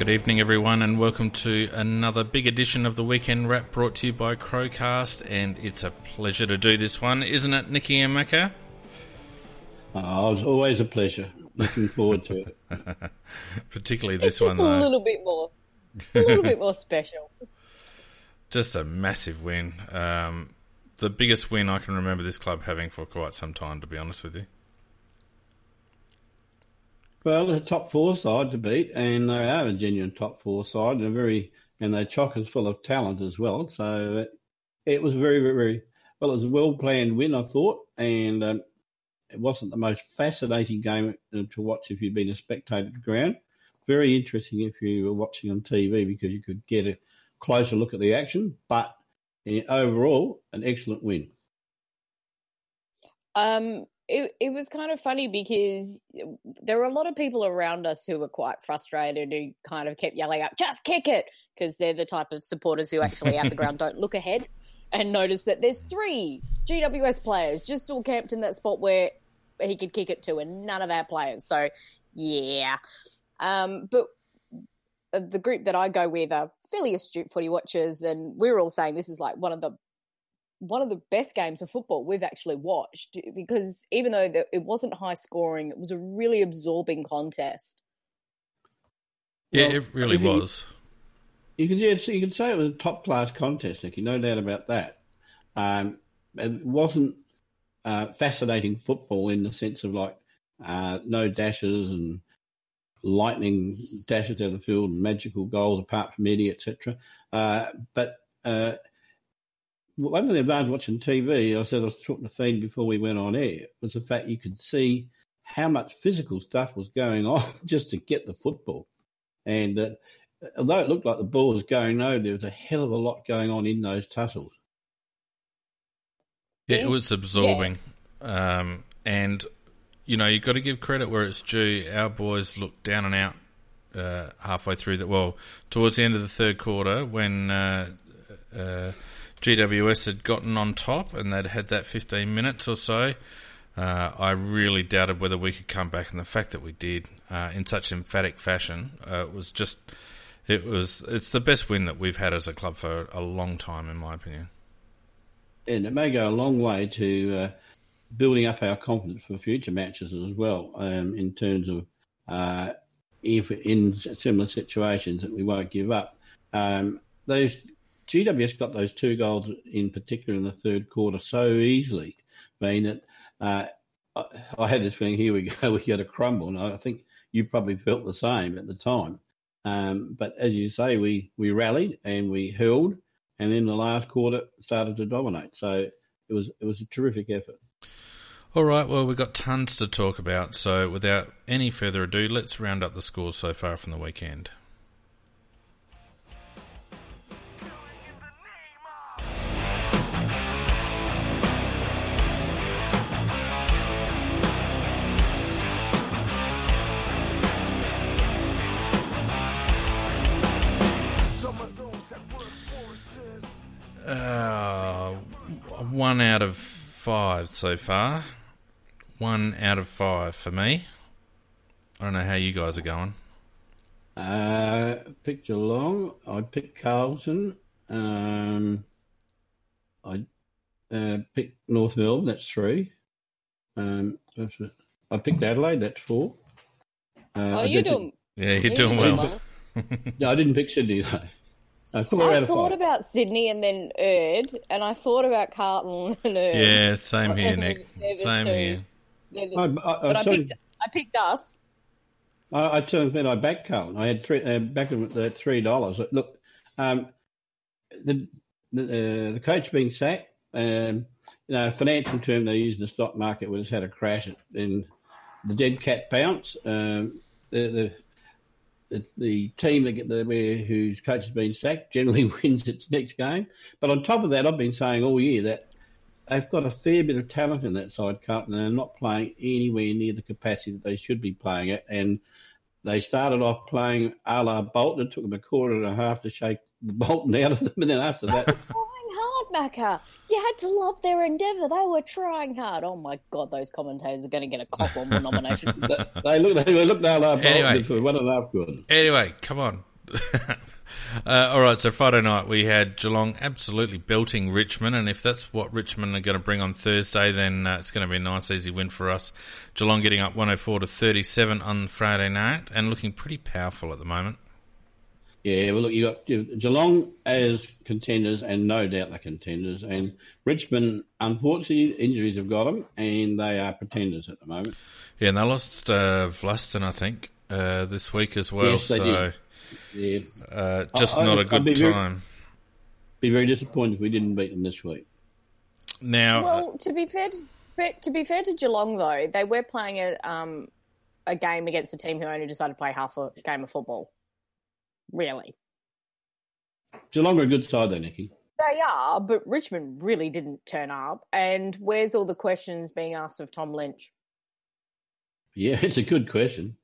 Well, good evening, everyone, and welcome to another big edition of the Weekend Wrap brought to you by Crowcast. And it's a pleasure to do this one, isn't it, Nikki and Macca? Oh, it's always a pleasure. Looking forward to it. Particularly this it's just one, a though. little bit more, a little bit more special. Just a massive win. Um, the biggest win I can remember this club having for quite some time, to be honest with you. Well, the top four side to beat, and they are a genuine top four side, and a very and they're chockers full of talent as well. So it, it was very, very, very well. It was a well planned win, I thought, and um, it wasn't the most fascinating game uh, to watch if you'd been a spectator at the ground. Very interesting if you were watching on TV because you could get a closer look at the action. But eh, overall, an excellent win. Um, it it was kind of funny because there were a lot of people around us who were quite frustrated who kind of kept yelling out, "Just kick it!" because they're the type of supporters who actually at the ground don't look ahead and notice that there's three GWS players just all camped in that spot where he could kick it to, and none of our players. So yeah, um, but the group that I go with are fairly astute footy watchers, and we were all saying this is like one of the one of the best games of football we've actually watched because even though the, it wasn't high scoring, it was a really absorbing contest. Yeah, Well, it really if you- was. You can yeah, so you could say it was a top class contest, Nicky, no doubt about that. Um, it wasn't uh, fascinating football in the sense of like uh, no dashes and lightning dashes down the field and magical goals apart from Eddie, etc. Uh, but uh, one of the advantages watching TV, I said I was talking to Fiend before we went on air, was the fact you could see how much physical stuff was going on just to get the football. And uh, although it looked like the ball was going no, there was a hell of a lot going on in those tussles. Yeah, it was absorbing. Um, and, you know, you've got to give credit where it's due. Our boys looked down and out uh, halfway through that. Well, towards the end of the third quarter, when uh, uh, GWS had gotten on top and they'd had that 15 minutes or so, uh, I really doubted whether we could come back. And the fact that we did uh, in such emphatic fashion uh, was just. It was. It's the best win that we've had as a club for a long time, in my opinion. And it may go a long way to uh, building up our confidence for future matches as well, um, in terms of uh, if in similar situations that we won't give up. Um, those GWS got those two goals in particular in the third quarter so easily, mean that uh, I, I had this feeling here we go, we got to crumble, and I think you probably felt the same at the time. Um, but as you say, we, we rallied and we hurled, and then the last quarter started to dominate. So it was it was a terrific effort. All right, well, we've got tons to talk about, so without any further ado, let's round up the scores so far from the weekend. Uh, one out of five so far. One out of five for me. I don't know how you guys are going. Uh, picked Geelong. I picked Carlton. Um, I uh, picked North Melbourne. That's three. Um, that's it. I picked Adelaide. That's four. Uh, Oh, you're did pick- Yeah, you're you're doing well. No, I didn't pick Sydney though. Four I thought about Sydney and then Erd, and I thought about Carlton and Erd. Yeah, same here, Nick. Same two. here. The- I, I, but I, I sort of- picked, I picked us. I, I turned then I backed Carlton. I had three uh, backed them at the three dollars. Look, um, the the, uh, the coach being sacked. Um, you know, financial term they use in the stock market was had a crash and the dead cat bounce. Um, the, the the the team that the where whose coach has been sacked generally wins its next game. But on top of that, I've been saying all year that they've got a fair bit of talent in that side, Carlton, and they're not playing anywhere near the capacity that they should be playing at. And they started off playing a la Bolton. It took them a quarter and a half to shake the Bolton out of them, and then after that, trying hard, Macca. You had to love their endeavour. They were trying hard. Oh my god, those commentators are going to get a Cockle nomination. they, looked they looked a la Bolton Anyway. for one and a half good. Anyway, come on. uh, all right, so Friday night we had Geelong absolutely belting Richmond, and if that's what Richmond are going to bring on Thursday, then uh, it's going to be a nice, easy win for us. Geelong getting up 104 to 37 on Friday night and looking pretty powerful at the moment. Yeah, well, look, you got Geelong as contenders, and no doubt they're contenders. And Richmond, unfortunately, injuries have got them, and they are pretenders at the moment. Yeah, and they lost uh, Vlastuin, I think, uh, this week as well. Yes, they so did. Yeah, uh, just I- not a I'd good be very- time. be very disappointed if we didn't beat them this week. Now, uh, well, to be fair, to, to be fair to Geelong though, they were playing a um a game against a team who only decided to play half a game of football. Really, Geelong are a good side, though, Nicky. they are, but Richmond really didn't turn up. And where's all the questions being asked of Tom Lynch? Yeah, it's a good question.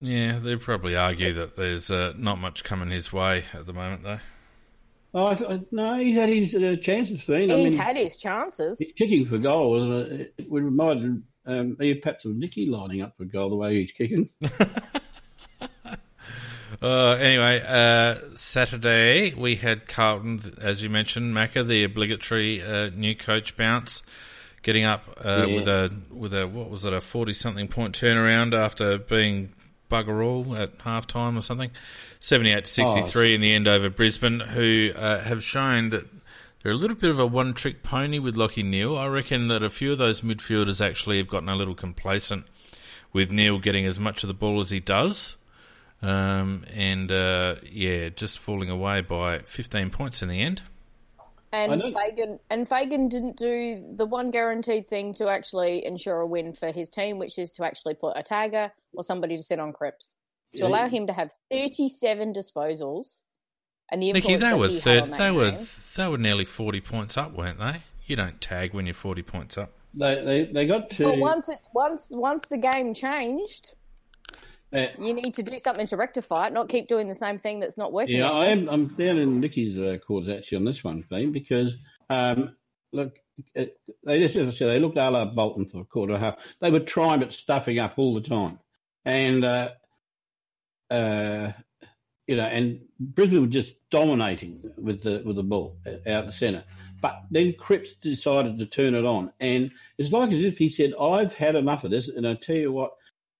yeah, they'd probably argue that there's uh, not much coming his way at the moment, though. Oh, I, th- no, he's had his uh, chances, Fiend. I He's mean, had his chances. he's kicking for goals. and uh, it would remind um, me perhaps of Nicky lining up for goal the way he's kicking. Uh, anyway, uh, Saturday we had Carlton, as you mentioned, Macca, the obligatory uh, new coach bounce, getting up uh, Yeah. with a with a what was it a forty something point turnaround after being bugger all at half time or something, seventy eight to sixty three in the end over Brisbane, who uh, have shown that. They're a little bit of a one trick pony with Lachie Neale. I reckon that a few of those midfielders actually have gotten a little complacent with Neale getting as much of the ball as he does. Um, and uh, yeah, just falling away by 15 points in the end. And. Fagan and Fagan didn't do the one guaranteed thing to actually ensure a win for his team, which is to actually put a tagger or somebody to sit on Cripps to Yeah. allow him to have thirty-seven disposals. And the Nicky, influence they were he third, on that they were they were nearly 40 points up, weren't they? You don't tag when you're 40 points up. They, they, they got to. But once it once once the game changed, you need to do something to rectify it, not keep doing the same thing that's not working. Yeah. I am. I'm down in Nicky's uh, cause actually on this one, Dean, because um, look, it, they just as I said, they looked a la Bolton for a quarter and a half. They were trying but stuffing up all the time, and uh, uh, you know, and Brisbane were just dominating with the with the ball out the centre. But then Cripps decided to turn it on, and it's like as if he said, "I've had enough of this," and I tell you what.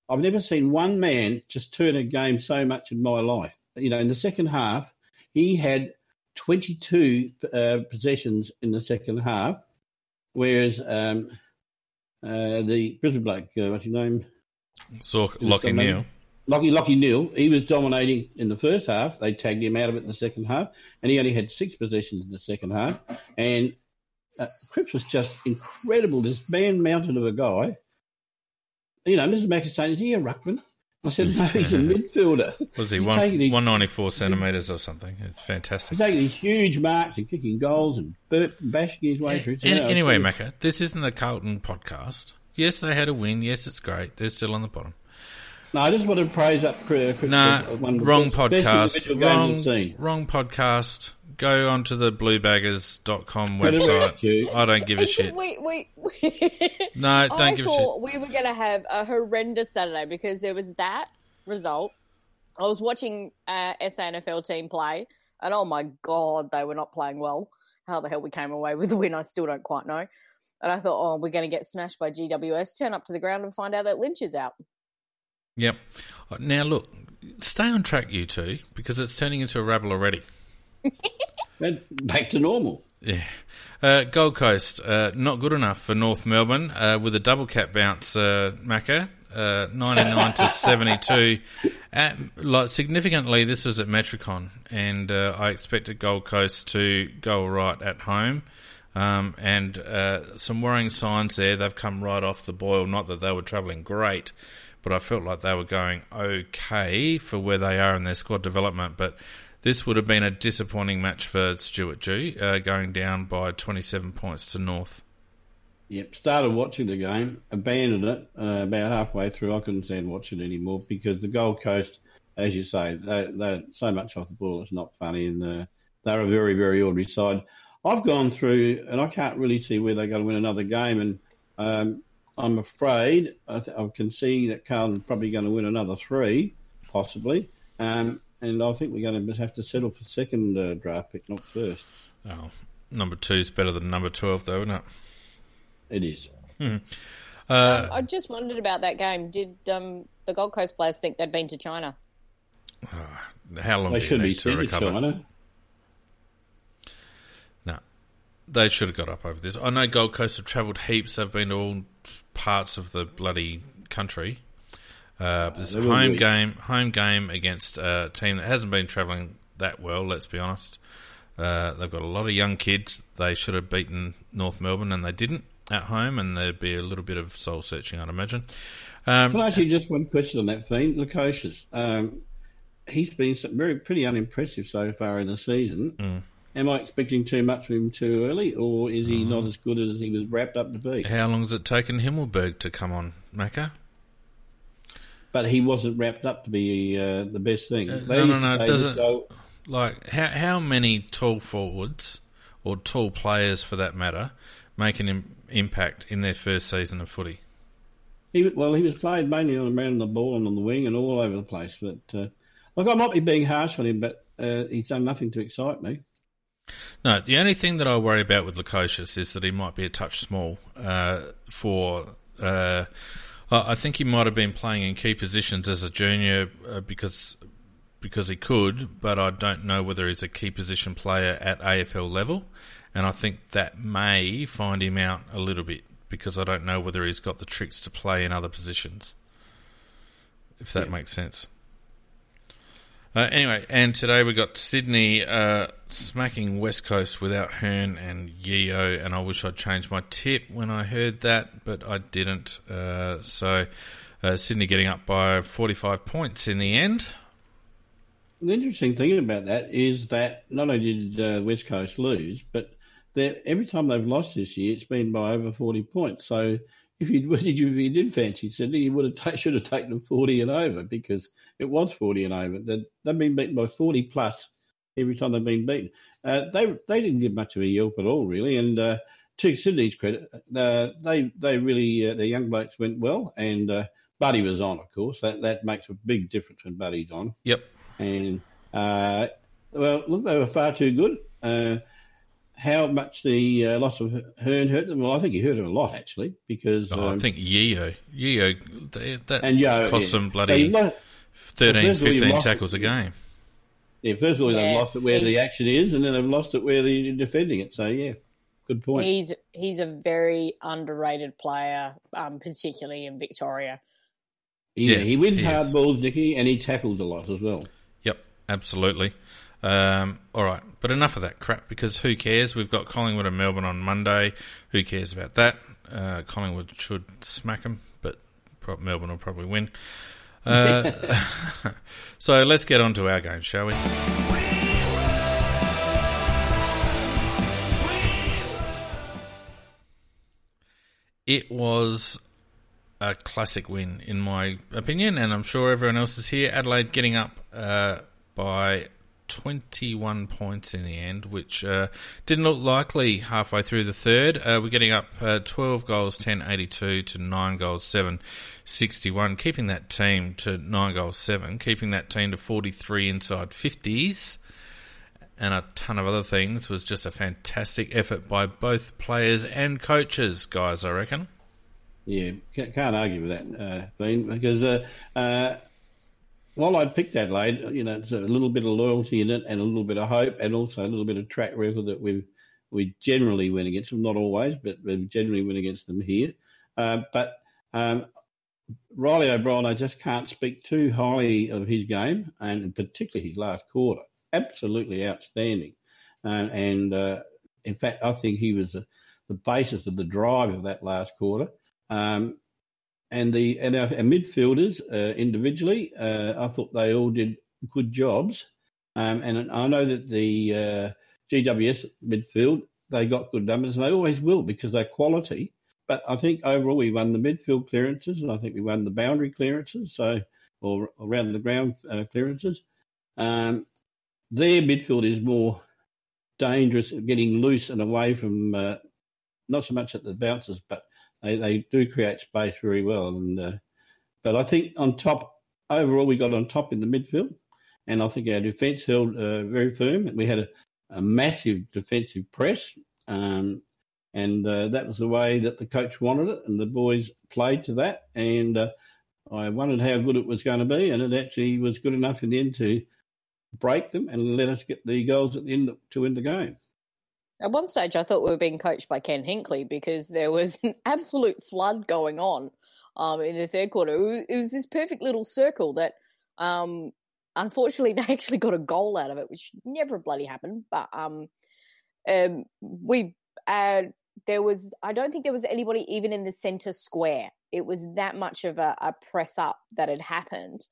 I've never seen one man just turn a game so much in my life. You know, in the second half, he had 22 uh, possessions in the second half, whereas um, uh, the Brisbane bloke, uh, what's his name? So Lachie. Neale. Lachie, Lachie Neale, he was dominating in the first half. They tagged him out of it in the second half, and he only had six possessions in the second half. And uh, Cripps was just incredible. This man mounted of a guy. You know, Mrs. Is saying, is he a ruckman? I said, no, he's a midfielder. Was he He's one, taking 194 centimetres or something? It's fantastic. He's taking these huge marks and kicking goals and burp and bashing his way through. So, An- anyway, Macca, this isn't the Carlton podcast. Yes, they had a win. Yes, it's great. They're still on the bottom. No, I just want to praise up Chris. Chris- Nah, uh, one wrong podcast. Wrong, wrong podcast. Go onto the bluebaggers.com But it website. I don't give a And shit. We, we, we, No, don't I give a shit. we were going to have a horrendous Saturday because there was that result. I was watching uh, SANFL team play, and oh my god, they were not playing well. How the hell we came away with the win, I still don't quite know. And I thought, oh, we're going to get smashed by GWS. Turn up to the ground and find out that Lynch is out. Yep. Now look, stay on track, you two, because it's turning into a rabble already. Back to normal. Yeah. Uh, Gold Coast, uh, not good enough for North Melbourne uh, with a double cap bounce, uh, Macca. Uh, 99 to 72. At, like, significantly, this was at Metricon, and uh, I expected Gold Coast to go all right at home. Um, and uh, some worrying signs there. They've come right off the boil. Not that they were travelling great, but I felt like they were going okay for where they are in their squad development. But this would have been a disappointing match for Stuart G, uh, going down by 27 points to North. Yep, started watching the game, abandoned it uh, about halfway through. I couldn't stand watching it anymore because the Gold Coast, as you say, they, they're so much off the ball. It's not funny, and uh, they're a very, very ordinary side. I've gone through, and I can't really see where they're going to win another game. And um, I'm afraid I, th- I, can see that Carlton's probably going to win another three, possibly. Um, and I think we're going to have to settle for second uh, draft pick, not first. Oh, number two is better than number 12, though, isn't it? It is. Hmm. Uh, um, I just wondered about that game. Did um, the Gold Coast players think they'd been to China? Uh, how long they do you need to recover? China. No, they should have got up over this. I know Gold Coast have travelled heaps. They've been to all parts of the bloody country. Uh, it's a home game, home game against a team that hasn't been travelling that well. Let's be honest. Uh, they've got a lot of young kids. They should have beaten North Melbourne, and they didn't at home, and there'd be a little bit of soul searching, I'd imagine. Um, Can I ask you just one question on that, Fiend? Lukosius. Um, he's been very pretty unimpressive so far in the season. Mm. Am I expecting too much from him too early, or is he mm. not as good as he was wrapped up to be? How long has it taken Himmelberg to come on, Macca? But he wasn't wrapped up to be uh, the best thing. Uh, no, no, no. Doesn't go, like how how many tall forwards or tall players, for that matter, make an Im- impact in their first season of footy? He well, he was played mainly on around the ball and on the wing and all over the place. But uh, look, I might be being harsh on him, but uh, he's done nothing to excite me. No, the only thing that I worry about with Lukosius is that he might be a touch small uh, for. I think he might have been playing in key positions as a junior uh, because because he could, but I don't know whether he's a key position player at AFL level, and I think that may find him out a little bit because I don't know whether he's got the tricks to play in other positions. If that yeah. makes sense. Uh, anyway, and today we got Sydney uh, smacking West Coast without Hurn and Yeo, and I wish I'd changed my tip when I heard that, but I didn't. Uh, so uh, Sydney getting up by 45 points in the end. The interesting thing about that is that not only did uh, West Coast lose, but every time they've lost this year, it's been by over 40 points. So if you, if you, did fancy Sydney, you would have should have taken them 40 and over because it was 40 and over. They've, they've been beaten by 40 plus every time they've been beaten. Uh, they they didn't give much of a yelp at all, really. And uh, to Sydney's credit, uh, they they really uh, their young blokes went well, and uh, Buddy was on, of course. That that makes a big difference when Buddy's on. Yep. And uh, well, look, they were far too good how much the uh, loss of Hurn hurt them? Well, I think he hurt them a lot actually because oh, um, I think Yeo, Yeo, that and Yeo, cost yeah. them bloody so 13, well, 15 tackles it. a game. Yeah, first of all, yeah, they've lost it where the action is, and then they've lost it where they're defending it. So yeah, good point. He's he's a very underrated player, um, particularly in Victoria. Yeah, yeah he wins he hard balls, Nicky, and he tackles a lot as well. Yep, absolutely. Um, all right, but enough of that crap because who cares? We've got Collingwood and Melbourne on Monday. Who cares about that? Uh, Collingwood should smack them, but Melbourne will probably win. Uh, so let's get on to our game, shall we? It was a classic win, in my opinion, and I'm sure everyone else is here. Adelaide getting up uh, by 21 points in the end, which uh, didn't look likely halfway through the third. Uh, we're getting up uh, 12 goals, 10 82 to 9 goals, 7 61, keeping that team to 9 goals, 7, keeping that team to 43 inside 50s, and a ton of other things. was just a fantastic effort by both players and coaches, guys, I reckon. Yeah, can't argue with that, uh, Bean, because uh, uh, well, I'd picked Adelaide. You know, it's a little bit of loyalty in it, and a little bit of hope, and also a little bit of track record that we we generally win against them. Not always, but we generally win against them here. Uh, but um, Reilly O'Brien, I just can't speak too highly of his game, and particularly his last quarter. Absolutely outstanding, and uh, in fact, I think he was the, the, basis of the drive of that last quarter. Um, and the and our, our midfielders uh, individually, uh, I thought they all did good jobs. Um, and I know that the uh, GWS midfield they got good numbers, and they always will because they're quality. but I think overall we won the midfield clearances, and I think we won the boundary clearances, so or around the ground uh, clearances. Um, their midfield is more dangerous at getting loose and away from uh, not so much at the bounces, but they, they do create space very well. And uh, but I think on top overall we got on top in the midfield, and I think our defence held uh, very firm. We had a, a massive defensive press, um, and uh, that was the way that the coach wanted it, and the boys played to that. And uh, I wondered how good it was going to be, and it actually was good enough in the end to break them and let us get the goals at the end to win the game. At one stage, I thought we were being coached by Ken Hinkley because there was an absolute flood going on um, in the third quarter. It was this perfect little circle that, um, unfortunately, they actually got a goal out of it, which never bloody happened. But um, um, we uh, there was I don't think there was anybody even in the center square. It was that much of a, a press up that had happened.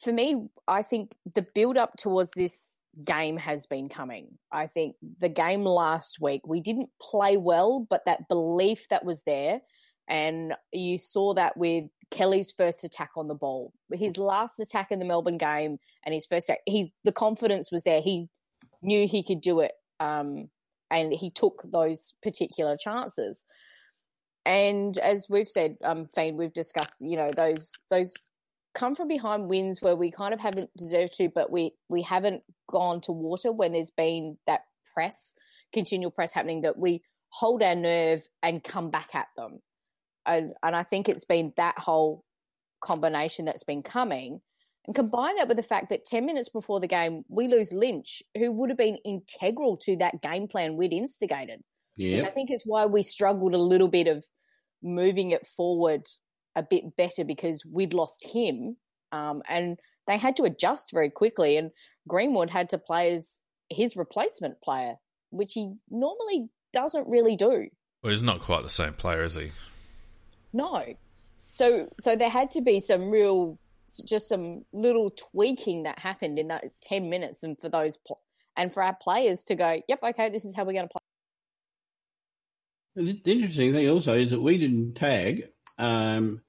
For me, I think the build up towards this game has been coming. I think the game last week, we didn't play well, but that belief that was there, and you saw that with Kelly's first attack on the ball. His last attack in the Melbourne game and his first attack, he's the confidence was there. He knew he could do it. Um, and he took those particular chances. And as we've said, um, Fane, we've discussed, you know, those those come from behind wins where we kind of haven't deserved to, but we we haven't gone to water when there's been that press, continual press happening that we hold our nerve and come back at them. And and I think it's been that whole combination that's been coming. And combine that with the fact that 10 minutes before the game, we lose Lynch, who would have been integral to that game plan we'd instigated. Yeah. Which I think is why we struggled a little bit of moving it forward a bit better because we'd lost him. Um, and they had to adjust very quickly. And Greenwood had to play as his replacement player, which he normally doesn't really do. Well, he's not quite the same player, is he? No. So, so there had to be some real just some little tweaking that happened in that 10 minutes and for those pl- and for our players to go yep okay this is how we're going to play the interesting thing also is that we didn't tag um,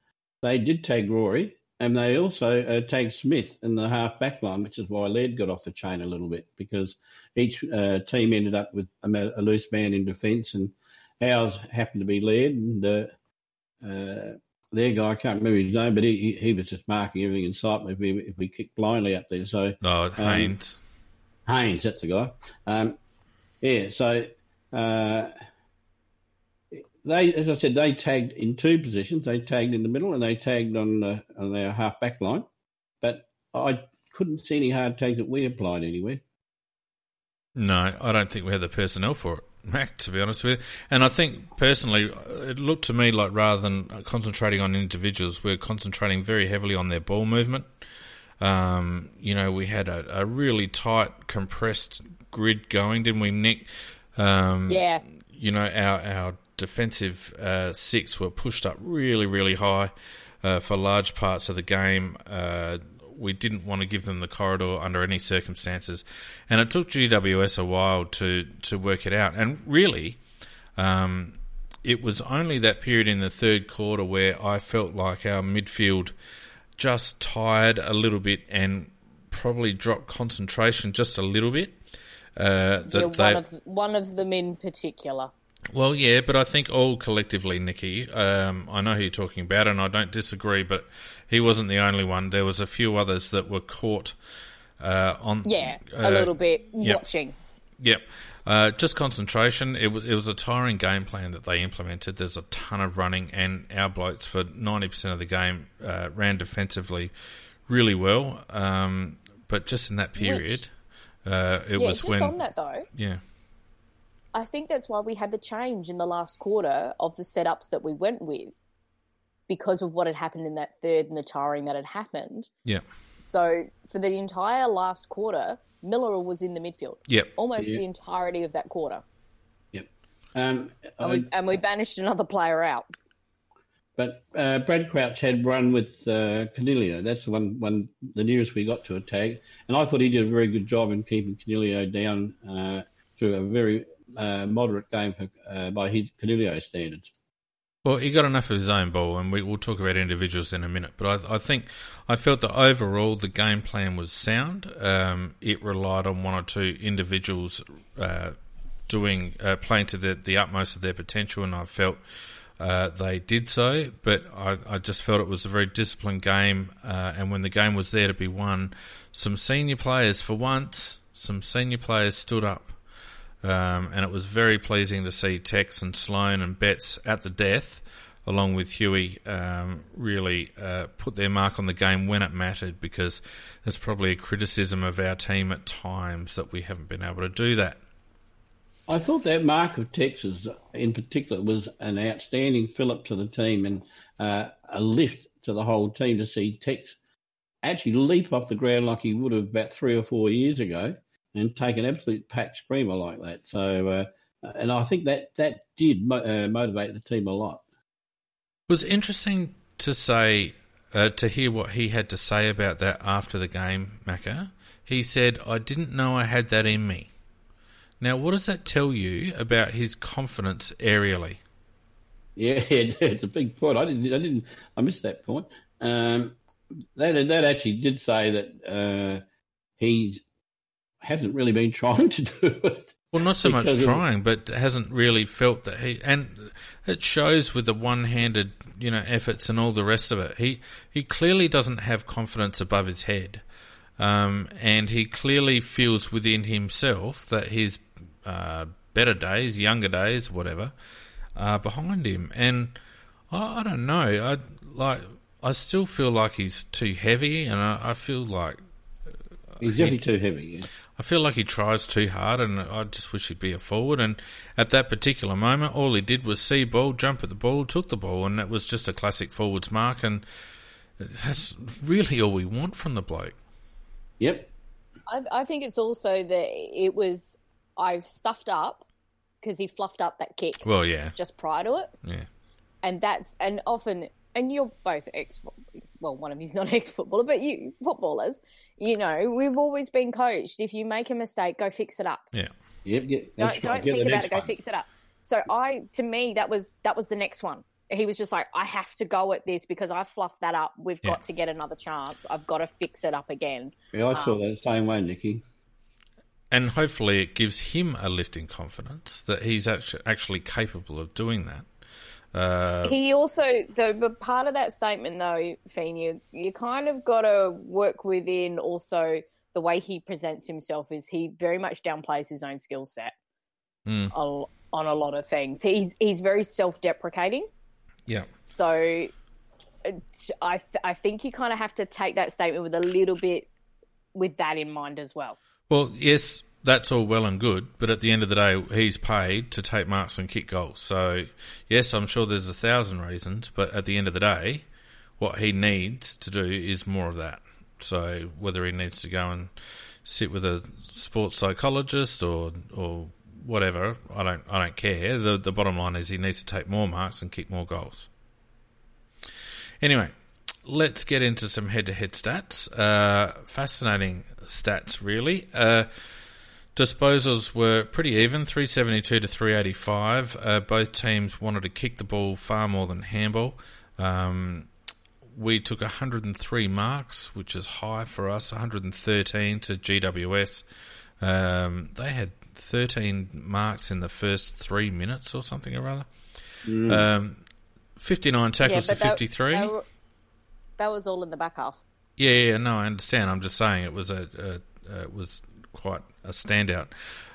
they did tag rory and they also uh, tagged smith in the half back line which is why Laird got off the chain a little bit because each uh, team ended up with a, a loose man in defence and ours happened to be Laird and uh, uh their guy, I can't remember his name, but he, he was just marking everything in sight if we, if we kicked blindly up there. So No, um, Haynes. Haynes, that's the guy. Um, yeah, so uh, they, as I said, they tagged in two positions. They tagged in the middle and they tagged on, the, on their half back line. But I couldn't see any hard tags that we applied anywhere. No, I don't think we had the personnel for it. Mac, to be honest with you. And I think personally, it looked to me like rather than concentrating on individuals, we're concentrating very heavily on their ball movement. Um, you know, we had a, a, really tight, compressed grid going, didn't we, Nick? Um, yeah. You know, our our defensive uh, six were pushed up really, really high uh, for large parts of the game. Uh, we didn't want to give them the corridor under any circumstances, and it took GWS a while to to work it out. And really, um, it was only that period in the third quarter where I felt like our midfield just tired a little bit and probably dropped concentration just a little bit. Uh, that yeah, one, they, of, one of them in particular. Well, yeah, but I think all collectively, Nikki, um, I know who you're talking about, and I don't disagree, but he wasn't the only one. There was a few others that were caught uh, on. Yeah, a uh, little bit yep. watching. Yep. Uh, just concentration. It, w- it was a tiring game plan that they implemented. There's a ton of running, and our blokes for 90% of the game uh, ran defensively really well. Um, but just in that period, Which, uh, it yeah, was when. on that though. Yeah. I think that's why we had the change in the last quarter of the setups that we went with because of what had happened in that third and the tiring that had happened. Yeah. So for the entire last quarter, Miller was in the midfield. Yep. Almost yep. the entirety of that quarter. Yep. Um, and, we, and, we, banished another player out. But uh, Brad Crouch had run with uh, Coniglio. That's the one, one, the nearest we got to a tag. And I thought he did a very good job in keeping Coniglio down uh, through a very uh, moderate game for, uh, by his Coniglio standards. Well, he got enough of his own ball, and we, will talk about individuals in a minute. But I, I, think I felt that overall the game plan was sound. Um, it relied on one or two individuals uh, doing uh, playing to the, the utmost of their potential, and I felt uh, they did so. But I, I, just felt it was a very disciplined game, uh, and when the game was there to be won, some senior players, for once, some senior players stood up um, and it was very pleasing to see Tex and Sloane and Betts at the death, along with Huey, um, really uh, put their mark on the game when it mattered because there's probably a criticism of our team at times that we haven't been able to do that. I thought that mark of Tex's in particular was an outstanding fillip to the team and uh, a lift to the whole team to see Tex actually leap off the ground like he would have about three or four years ago and take an absolute patch screamer like that. So, uh, and I think that that did mo- uh, motivate the team a lot. It was interesting to say uh, to hear what he had to say about that after the game, Macca. He said, "I didn't know I had that in me." Now, what does that tell you about his confidence aerially? Yeah, it's a big point. I didn't, I didn't, I missed that point. Um, that that actually did say that uh, he's hasn't really been trying to do it. Well, not so much trying, of, but hasn't really felt that he, and it shows with the one-handed, you know, efforts and all the rest of it. He he clearly doesn't have confidence above his head, um, and he clearly feels within himself that his uh, better days, younger days, whatever, are behind him. And I, I don't know, I like. I still feel like he's too heavy, and I, I feel like he's definitely too heavy. Yeah. I feel like he tries too hard, and I just wish he'd be a forward. And at that particular moment, all he did was see ball, jump at the ball, took the ball, and that was just a classic forwards mark. And that's really all we want from the bloke. Yep. I, I think it's also that it was I've stuffed up because he fluffed up that kick. Well, yeah. Just prior to it. Yeah. And that's and often and you're both ex well, one of you's not ex footballer, but you footballers, you know, we've always been coached. If you make a mistake, go fix it up. Yeah. Yep. Yeah, don't don't think about it. Go fix it up. So I, to me, that was that was the next one. He was just like, I have to go at this because I fluffed that up. We've yeah. got to get another chance. I've got to fix it up again. Yeah, I saw um, that same way, Nikki. And hopefully, it gives him a lift in confidence that he's actually actually capable of doing that. Uh, he also, the, part of that statement, though, Fiend, you, you kind of got to work within also the way he presents himself is he very much downplays his own skill set mm. on, on a lot of things. He's he's very self deprecating. Yeah. So I th- I think you kind of have to take that statement with a little bit with that in mind as well. Well, yes, that's all well and good, but at the end of the day, he's paid to take marks and kick goals. So, yes, I'm sure there's a thousand reasons, but at the end of the day, what he needs to do is more of that. So, whether he needs to go and sit with a sports psychologist or or whatever, I don't I don't care. The the bottom line is he needs to take more marks and kick more goals. Anyway, let's get into some head-to-head stats. Uh, fascinating stats, really. Uh, Disposals were pretty even, 372 to 385. Uh, both teams wanted to kick the ball far more than handball. Um, we took 103 marks, which is high for us, 113 to GWS. Um, they had 13 marks in the first three minutes or something or other. Mm. Um, 59 tackles yeah, to 53. That, that, that, was all in the back half. Yeah, yeah, no, I understand. I'm just saying it was a, a, a it was quite a standout.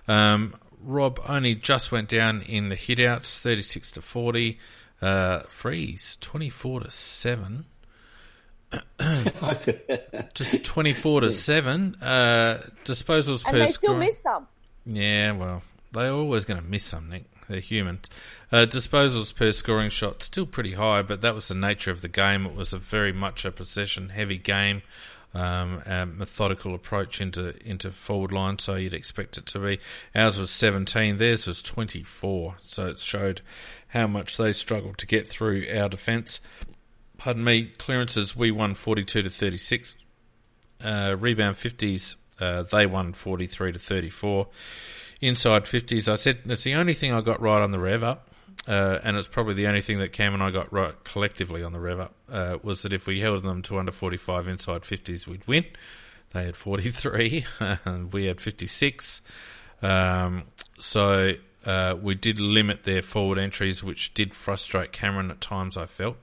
Um, Rob only just went down in the hitouts, 36 to 40. Uh, Frees, 24 to 7. just 24 to 7. Uh, disposals and per they still miss some. Yeah, well, they're always going to miss some, Nick. They're human. Uh, disposals per scoring shot still pretty high, but that was the nature of the game. It was a very much a possession heavy game um, methodical approach into into forward line, so you'd expect it to be. Ours was 17, theirs was 24, so it showed how much they struggled to get through our defence. Pardon me, clearances we won 42 to 36. Uh, rebound 50s, uh, they won 43 to 34. Inside 50s, I said that's the only thing I got right on the rev up. Uh, and it's probably the only thing that Cam and I got right collectively on the rev up, uh, was that if we held them to under 45 inside 50s, we'd win. They had 43, and we had 56. Um, so uh, we did limit their forward entries, which did frustrate Cameron at times, I felt.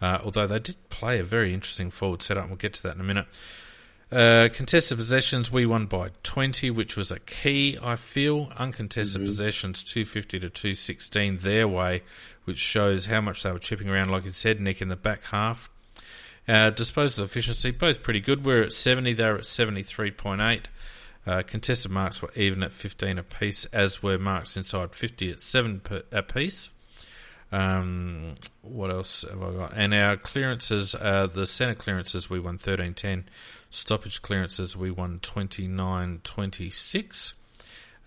Uh, although they did play a very interesting forward setup, we'll get to that in a minute. Uh, contested possessions, we won by 20, which was a key, I feel. Uncontested mm-hmm. possessions, 250 to 216 their way, which shows how much they were chipping around, like you said, Nick, in the back half. Uh, disposal efficiency, both pretty good. We're at 70, they're at 73.8. Uh, contested marks were even at 15 apiece, as were marks inside 50 at 7 per, apiece. Um, what else have I got? And our clearances, uh, the centre clearances, we won 13 10. Stoppage clearances, we won 29 26.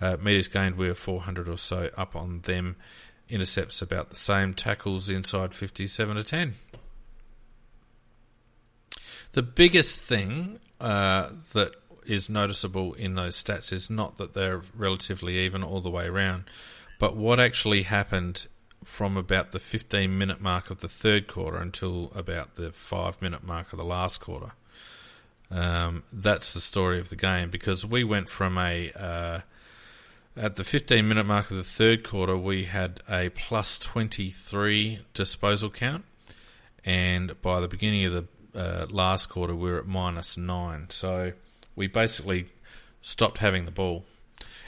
Uh, meters gained, we were 400 or so up on them. Intercepts about the same. Tackles inside 57 to 10. The biggest thing uh, that is noticeable in those stats is not that they're relatively even all the way around, but what actually happened from about the 15 minute mark of the third quarter until about the five minute mark of the last quarter. Um, that's the story of the game because we went from a uh, at the 15 minute mark of the third quarter we had a plus 23 disposal count, and by the beginning of the uh, last quarter we were at minus nine. So we basically stopped having the ball,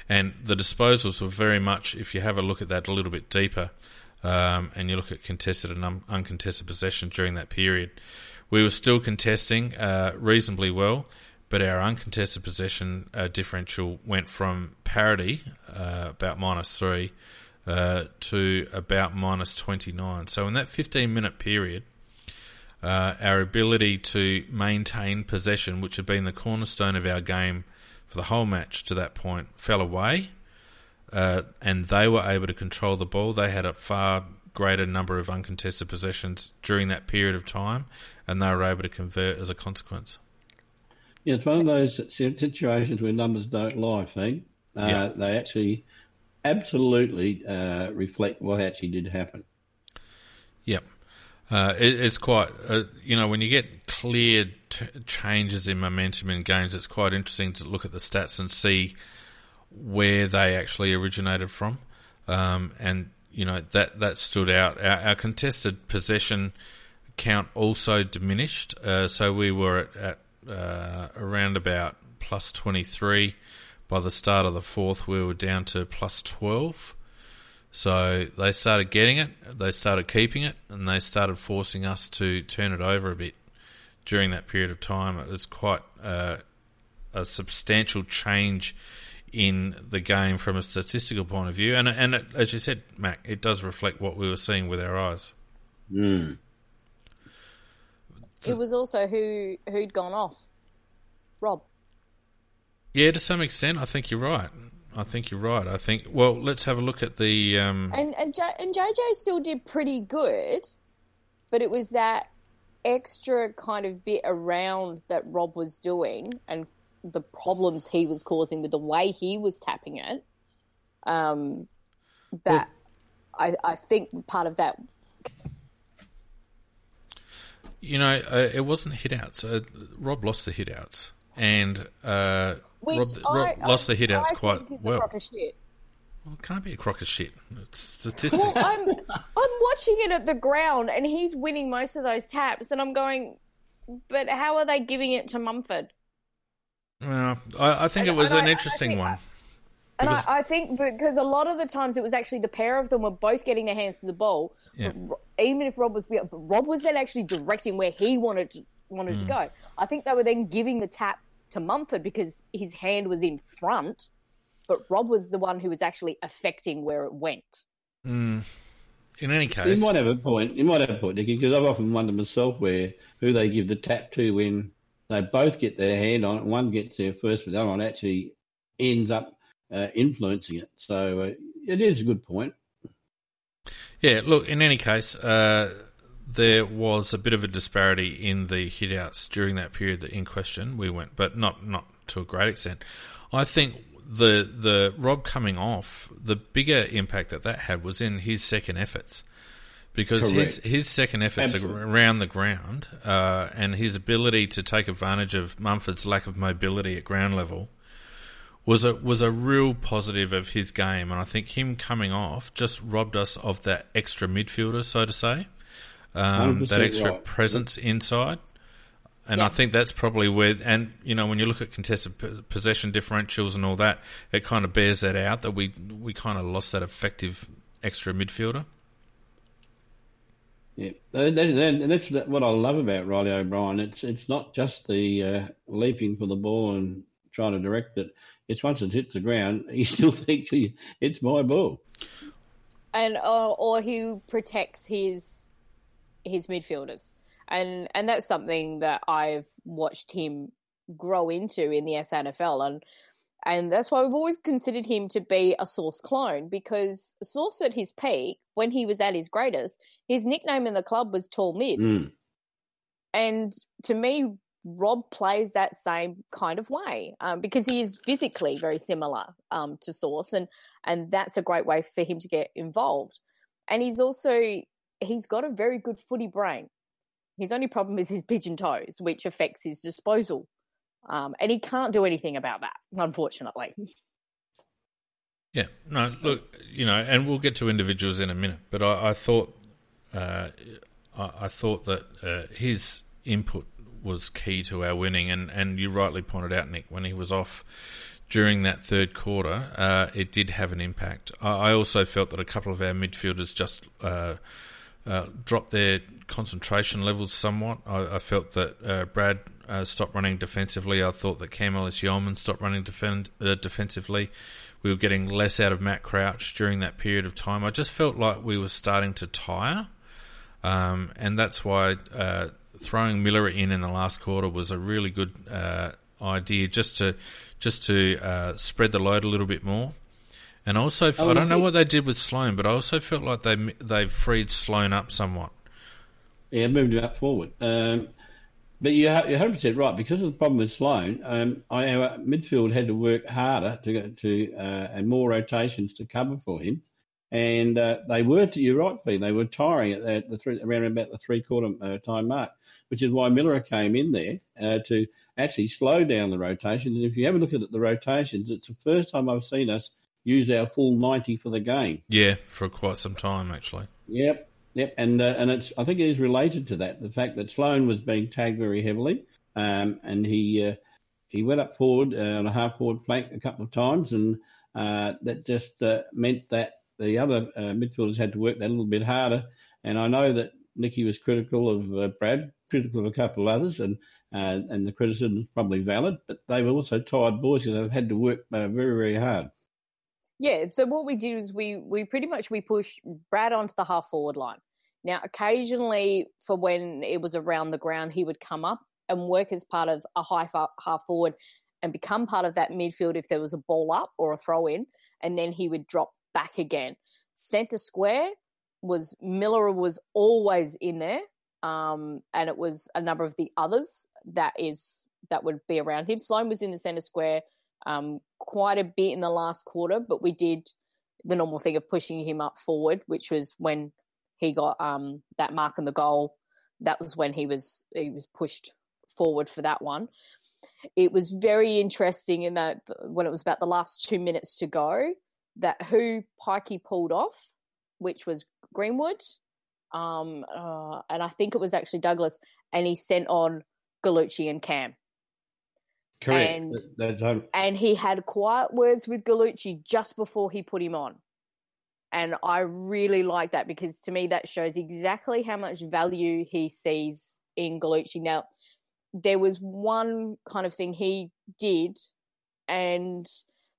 and the disposals were very much. If you have a look at that a little bit deeper, um, and you look at contested and un- uncontested possession during that period we were still contesting uh, reasonably well, but our uncontested possession uh, differential went from parity, uh, about minus three, uh, to about minus 29. So in that 15 minute period, uh, our ability to maintain possession, which had been the cornerstone of our game for the whole match to that point, fell away. Uh, and they were able to control the ball. They had a far greater number of uncontested possessions during that period of time, and they were able to convert as a consequence. Yeah, it's one of those situations where numbers don't lie, Fang. Uh, yeah. They actually absolutely uh, reflect what actually did happen. Yep. Uh, it, it's quite, uh, you know, when you get clear t- changes in momentum in games, it's quite interesting to look at the stats and see where they actually originated from. Um, and you know that that stood out. Our, our contested possession count also diminished, uh, so we were at, at uh, around about plus twenty three. By the start of the fourth, we were down to plus twelve. So they started getting it, they started keeping it, and they started forcing us to turn it over a bit during that period of time. It was quite uh, a substantial change in the game from a statistical point of view. And and it, as you said, Mac, it does reflect what we were seeing with our eyes. Mm. It was also who who'd gone off, Rob. Yeah, to some extent, I think you're right. I think you're right. I think. Well, let's have a look at the. Um... And and, J- and JJ still did pretty good, but it was that extra kind of bit around that Rob was doing and the problems he was causing with the way he was tapping it. Um, that well, I, I think part of that. You know, uh, it wasn't hitouts. Uh, Rob lost the hitouts, and uh, Rob, I, Rob lost the hitouts quite well. well. It can't be a crock of shit. It's statistics. Well, I'm, I'm watching it at the ground, and he's winning most of those taps, and I'm going, but how are they giving it to Mumford? Well, I, I think and, it was an I, interesting one. And I, I, think because a lot of the times it was actually the pair of them were both getting their hands to the ball. Yeah. Even if Rob was, Rob was then actually directing where he wanted to, wanted mm. to go. I think they were then giving the tap to Mumford because his hand was in front, but Rob was the one who was actually affecting where it went. Mm. In any case, you might have a point. You might have a point, Nicky, because I've often wondered myself where who they give the tap to when they both get their hand on it. One gets there first, but the other one actually ends up uh, influencing it. So uh, it is a good point. Yeah, look, in any case, uh, there was a bit of a disparity in the hitouts during that period that in question we went, but not, not to a great extent. I think the the Rob coming off, the bigger impact that that had was in his second efforts because his his second efforts Absolutely. around the ground uh, and his ability to take advantage of Mumford's lack of mobility at ground level was a was a real positive of his game, and I think him coming off just robbed us of that extra midfielder, so to say, um, that extra right. presence inside. And yeah. I think that's probably where, and you know, when you look at contested possession differentials and all that, it kind of bears that out that we we kind of lost that effective extra midfielder. Yeah, and that's what I love about Reilly O'Brien. It's it's not just the uh, leaping for the ball and trying to direct it. It's once it hits the ground, he still thinks he, it's my ball. And uh, or he protects his his midfielders, and and that's something that I've watched him grow into in the SANFL, and and that's why we've always considered him to be a Sauce clone because Sauce at his peak, when he was at his greatest, his nickname in the club was Tall Mid. Mm. And to me, Rob plays that same kind of way um, because he is physically very similar um, to Sauce, and and that's a great way for him to get involved. And he's also he's got a very good footy brain. His only problem is his pigeon toes, which affects his disposal, um, and he can't do anything about that, unfortunately. Yeah, no, look, you know, and we'll get to individuals in a minute, but I, I thought, uh, I, I, thought that uh, his input was key to our winning. And, and you rightly pointed out, Nick, when he was off during that third quarter, uh, it did have an impact. I, also felt that a couple of our midfielders just uh, uh, dropped their concentration levels somewhat. I, I felt that uh, Brad stopped running defensively. I thought that Cam Ellis Yeoman stopped running defend, defensively. We were getting less out of Matt Crouch during that period of time. I just felt like we were starting to tire. Um, and that's why uh, throwing Miller in in the last quarter was a really good uh, idea, just to just to uh, spread the load a little bit more. And also, oh, I don't know what they did with Sloane, but I also felt like they they freed Sloane up somewhat. Yeah, moved him up forward. Um, but you, you're 100 percent right because of the problem with Sloane. Um, our midfield had to work harder to get to uh, and more rotations to cover for him and uh, they were. You're right, Pete. They were tiring at the, three, around about the three quarter uh, time mark, which is why Miller came in there uh, to actually slow down the rotations. And if you have a look at the rotations, it's the first time I've seen us use our full ninety for the game. Yeah, for quite some time actually. Yep, yep, and uh, and it's I think it is related to that the fact that Sloane was being tagged very heavily, um, and he uh, he went up forward uh, on a half forward flank a couple of times, and that just meant that the other uh, midfielders had to work that a little bit harder. And I know that Nicky was critical of uh, Brad, critical of a couple of others, and uh, and the criticism is probably valid. But they were also tired boys and they've had to work uh, very very hard. Yeah. So what we did is we we pretty much we pushed Brad onto the half forward line. Now, occasionally, for when it was around the ground, he would come up and work as part of a high half forward and become part of that midfield if there was a ball up or a throw in, and then he would drop back again. Center square was Miller was always in there, um, and it was a number of the others that is that would be around him. Sloane was in the center square um, quite a bit in the last quarter, but we did the normal thing of pushing him up forward, which was when he got um, that mark on the goal. That was when he was he was pushed forward for that one. It was very interesting in that when it was about the last two minutes to go, that who Pikey pulled off, which was Greenwood, um, uh, and I think it was actually Douglas, and he sent on Gallucci and Cam. Correct. And, and he had quiet words with Gallucci just before he put him on. And I really like that because to me that shows exactly how much value he sees in Gallucci. Now, there was one kind of thing he did, and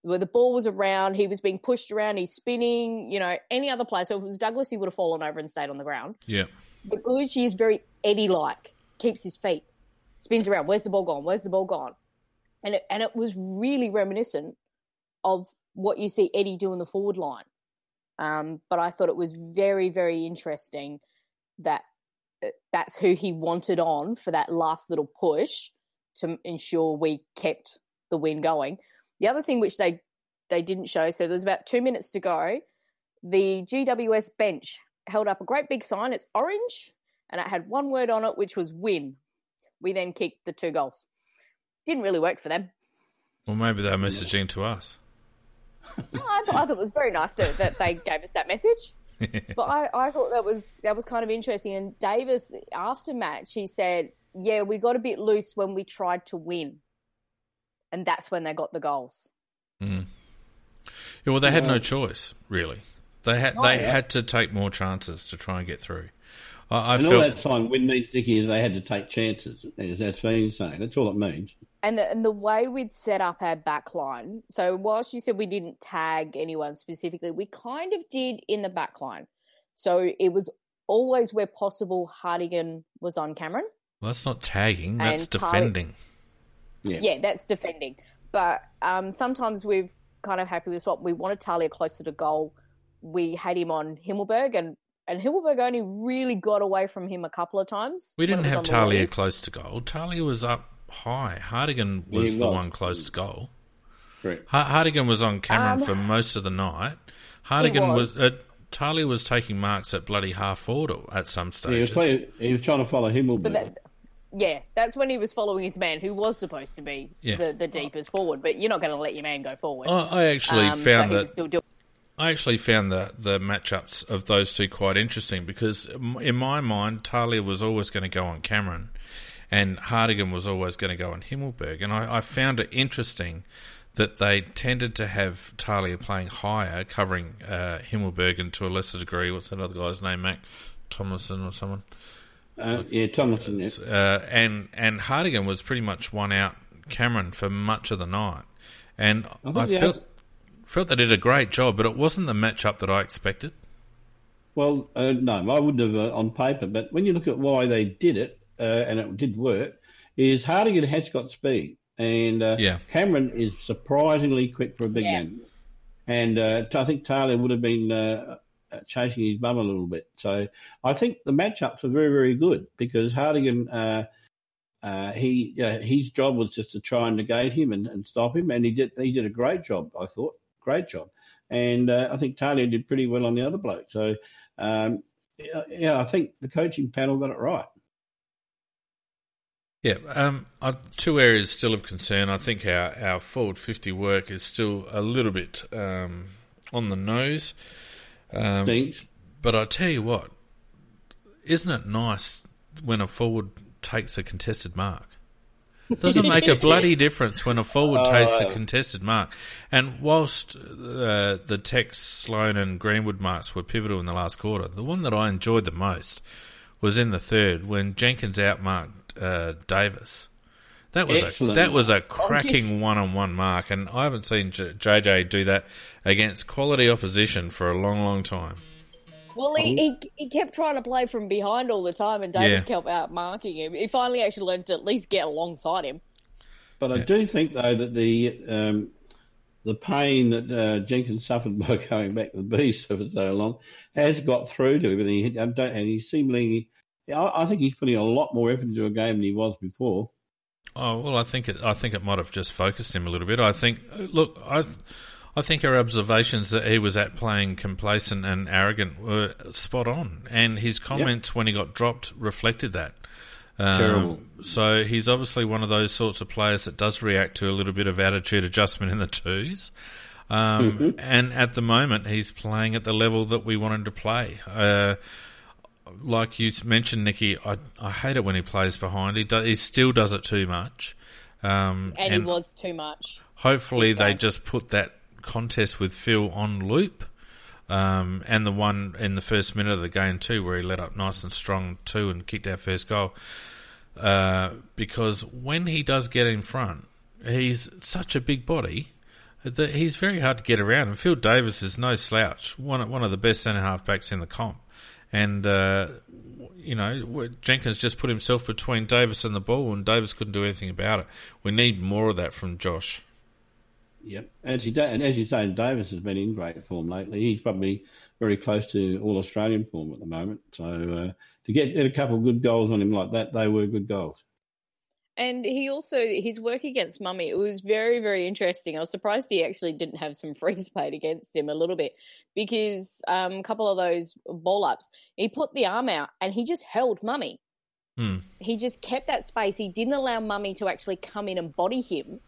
where the ball was around, he was being pushed around, he's spinning, you know, any other player. So if it was Douglas, he would have fallen over and stayed on the ground. Yeah. But Gallucci is very Eddie like, keeps his feet, spins around. Where's the ball gone? Where's the ball gone? And it, and it was really reminiscent of what you see Eddie do in the forward line. Um, but I thought it was very, very interesting that uh, that's who he wanted on for that last little push to ensure we kept the win going. The other thing which they they didn't show. So there was about two minutes to go. The GWS bench held up a great big sign. It's orange, and it had one word on it, which was "win." We then kicked the two goals. Didn't really work for them. Well, maybe they're messaging to us. I, thought, I thought it was very nice that, that they gave us that message. but I, I thought that was that was kind of interesting. And Davis, after match, he said, "Yeah, we got a bit loose when we tried to win, and that's when they got the goals." Mm. Yeah, well, they had no choice, really. They had they had to take more chances to try and get through. I, I and felt, all that time, win means Nicky is they had to take chances. As that's been saying, that's all it means. And the, and the way we'd set up our back line, so whilst you said we didn't tag anyone specifically, we kind of did in the back line. So it was always where possible, Hartigan was on Cameron. well, that's not tagging, that's And Ty- defending. Yeah. Yeah, that's defending. But um, sometimes we're kind of happy with what we wanted Talia closer to goal. We had him on Himmelberg, and, and Himmelberg only really got away from him a couple of times. We didn't have Talia lead. close to goal. Talia was up high. Hartigan was he the was. one close to goal. Correct. Ha- Hartigan was on Cameron Um, for most of the night. Hartigan was. was. uh, Talia was taking marks at bloody half forward at some He was, stages. playing, he was trying to follow Himmelberg. But that, yeah, that's when he was following his man, who was supposed to be Yeah. the, the deepest forward. But you're not going to let your man go forward. I, I actually Um, found he that still doing. I actually found the the matchups of those two quite interesting because in my mind, Talia was always going to go on Cameron, and Hartigan was always going to go on Himmelberg, and I, I found it interesting that they tended to have Talia playing higher, covering uh, Himmelberg, and to a lesser degree, what's that other guy's name, Mac Thomason or someone, uh, yeah, Tomlinson. Yeah. uh, and and Hartigan was pretty much one out Cameron for much of the night, and I I, felt other- felt they did a great job, but it wasn't the matchup that I expected. Well, uh, no, I wouldn't have uh, on paper, but when you look at why they did it, uh, and it did work, is Hartigan has got speed, and uh, Yeah. Cameron is surprisingly quick for a big Yeah. man, and uh, I think Taylor would have been chasing his bum a little bit. So I think the matchups were very, very good because Hartigan. Uh, uh, he uh, his job was just to try and negate him and, and stop him, and he did he did a great job. I thought great job, and uh, I think Talia did pretty well on the other bloke. So um, yeah, I think the coaching panel got it right. Yeah, um, uh, two areas still of concern. I think our, our forward 50 work is still a little bit um, on the nose. Um, Stinks. but I tell you what, isn't it nice when a forward takes a contested mark? Doesn't make a bloody difference when a forward takes a contested mark. And whilst uh, the Tex, Sloane, and Greenwood marks were pivotal in the last quarter, the one that I enjoyed the most was in the third when Jenkins outmarked uh, Davis. That was a that was a cracking one on one mark, and I haven't seen J- JJ do that against quality opposition for a long, long time. Well, he, he, he kept trying to play from behind all the time, and Davis Yeah. kept out marking him. He finally actually learned to at least get alongside him. But I do think though that the um, the pain that uh, Jenkins suffered by going back to the beast for so long has got through to him, and he I and he seemingly. I I think he's putting a lot more effort into a game than he was before. Oh well, I think it. I think it might have just focused him a little bit. I think. Look, I, I think our observations that he was at playing complacent and arrogant were spot on, and his comments when he got dropped reflected that. Um, Terrible. So he's obviously one of those sorts of players that does react to a little bit of attitude adjustment in the twos. Um, And at the moment, he's playing at the level that we wanted to play. Uh, like you mentioned, Nicky, I, I hate it when he plays behind. He, do, he still does it too much. Um, And, he was too much. hopefully they just put that contest with Phil on loop. Um, and the one in the first minute of the game too, where he let up nice and strong too and kicked our first goal. Uh, because when he does get in front, he's such a big body that he's very hard to get around. And Phil Davis is no slouch, one one of the best centre half backs in the comp. And uh, you know Jenkins just put himself between Davis and the ball, and Davis couldn't do anything about it. We need more of that from Josh. Yep. As you, and as you say, Davis has been in great form lately. He's probably very close to all Australian form at the moment. So uh, to get, get a couple of good goals on him like that, they were good goals. And he also his work against Mummy, it was very, very interesting. I was surprised he actually didn't have some frees played against him a little bit because um, a couple of those ball ups, he put the arm out and he just held Mummy. Hmm. He just kept that space. He didn't allow Mummy to actually come in and body him,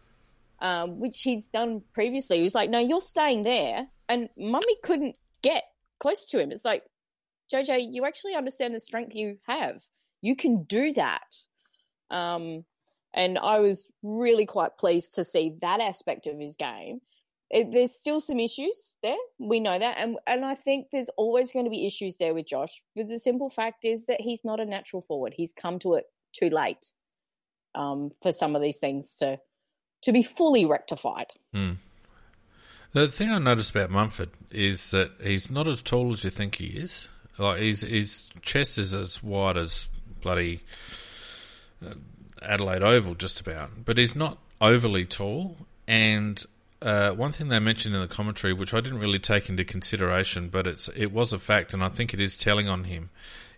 um, which he's done previously. He was like, "No, you're staying there," and Mummy couldn't get close to him. It's like, JJ, you actually understand the strength you have. You can do that. Um, and I was really quite pleased to see that aspect of his game. It, there's still some issues there. We know that. And, and I think there's always going to be issues there with Josh. But the simple fact is that he's not a natural forward. He's come to it too late um, for some of these things to, to be fully rectified. The thing I noticed about Mumford is that he's not as tall as you think he is. Like his his chest is as wide as bloody uh, Adelaide Oval, just about. But he's not overly tall. And uh, one thing they mentioned in the commentary, which I didn't really take into consideration, but it's it was a fact, and I think it is telling on him,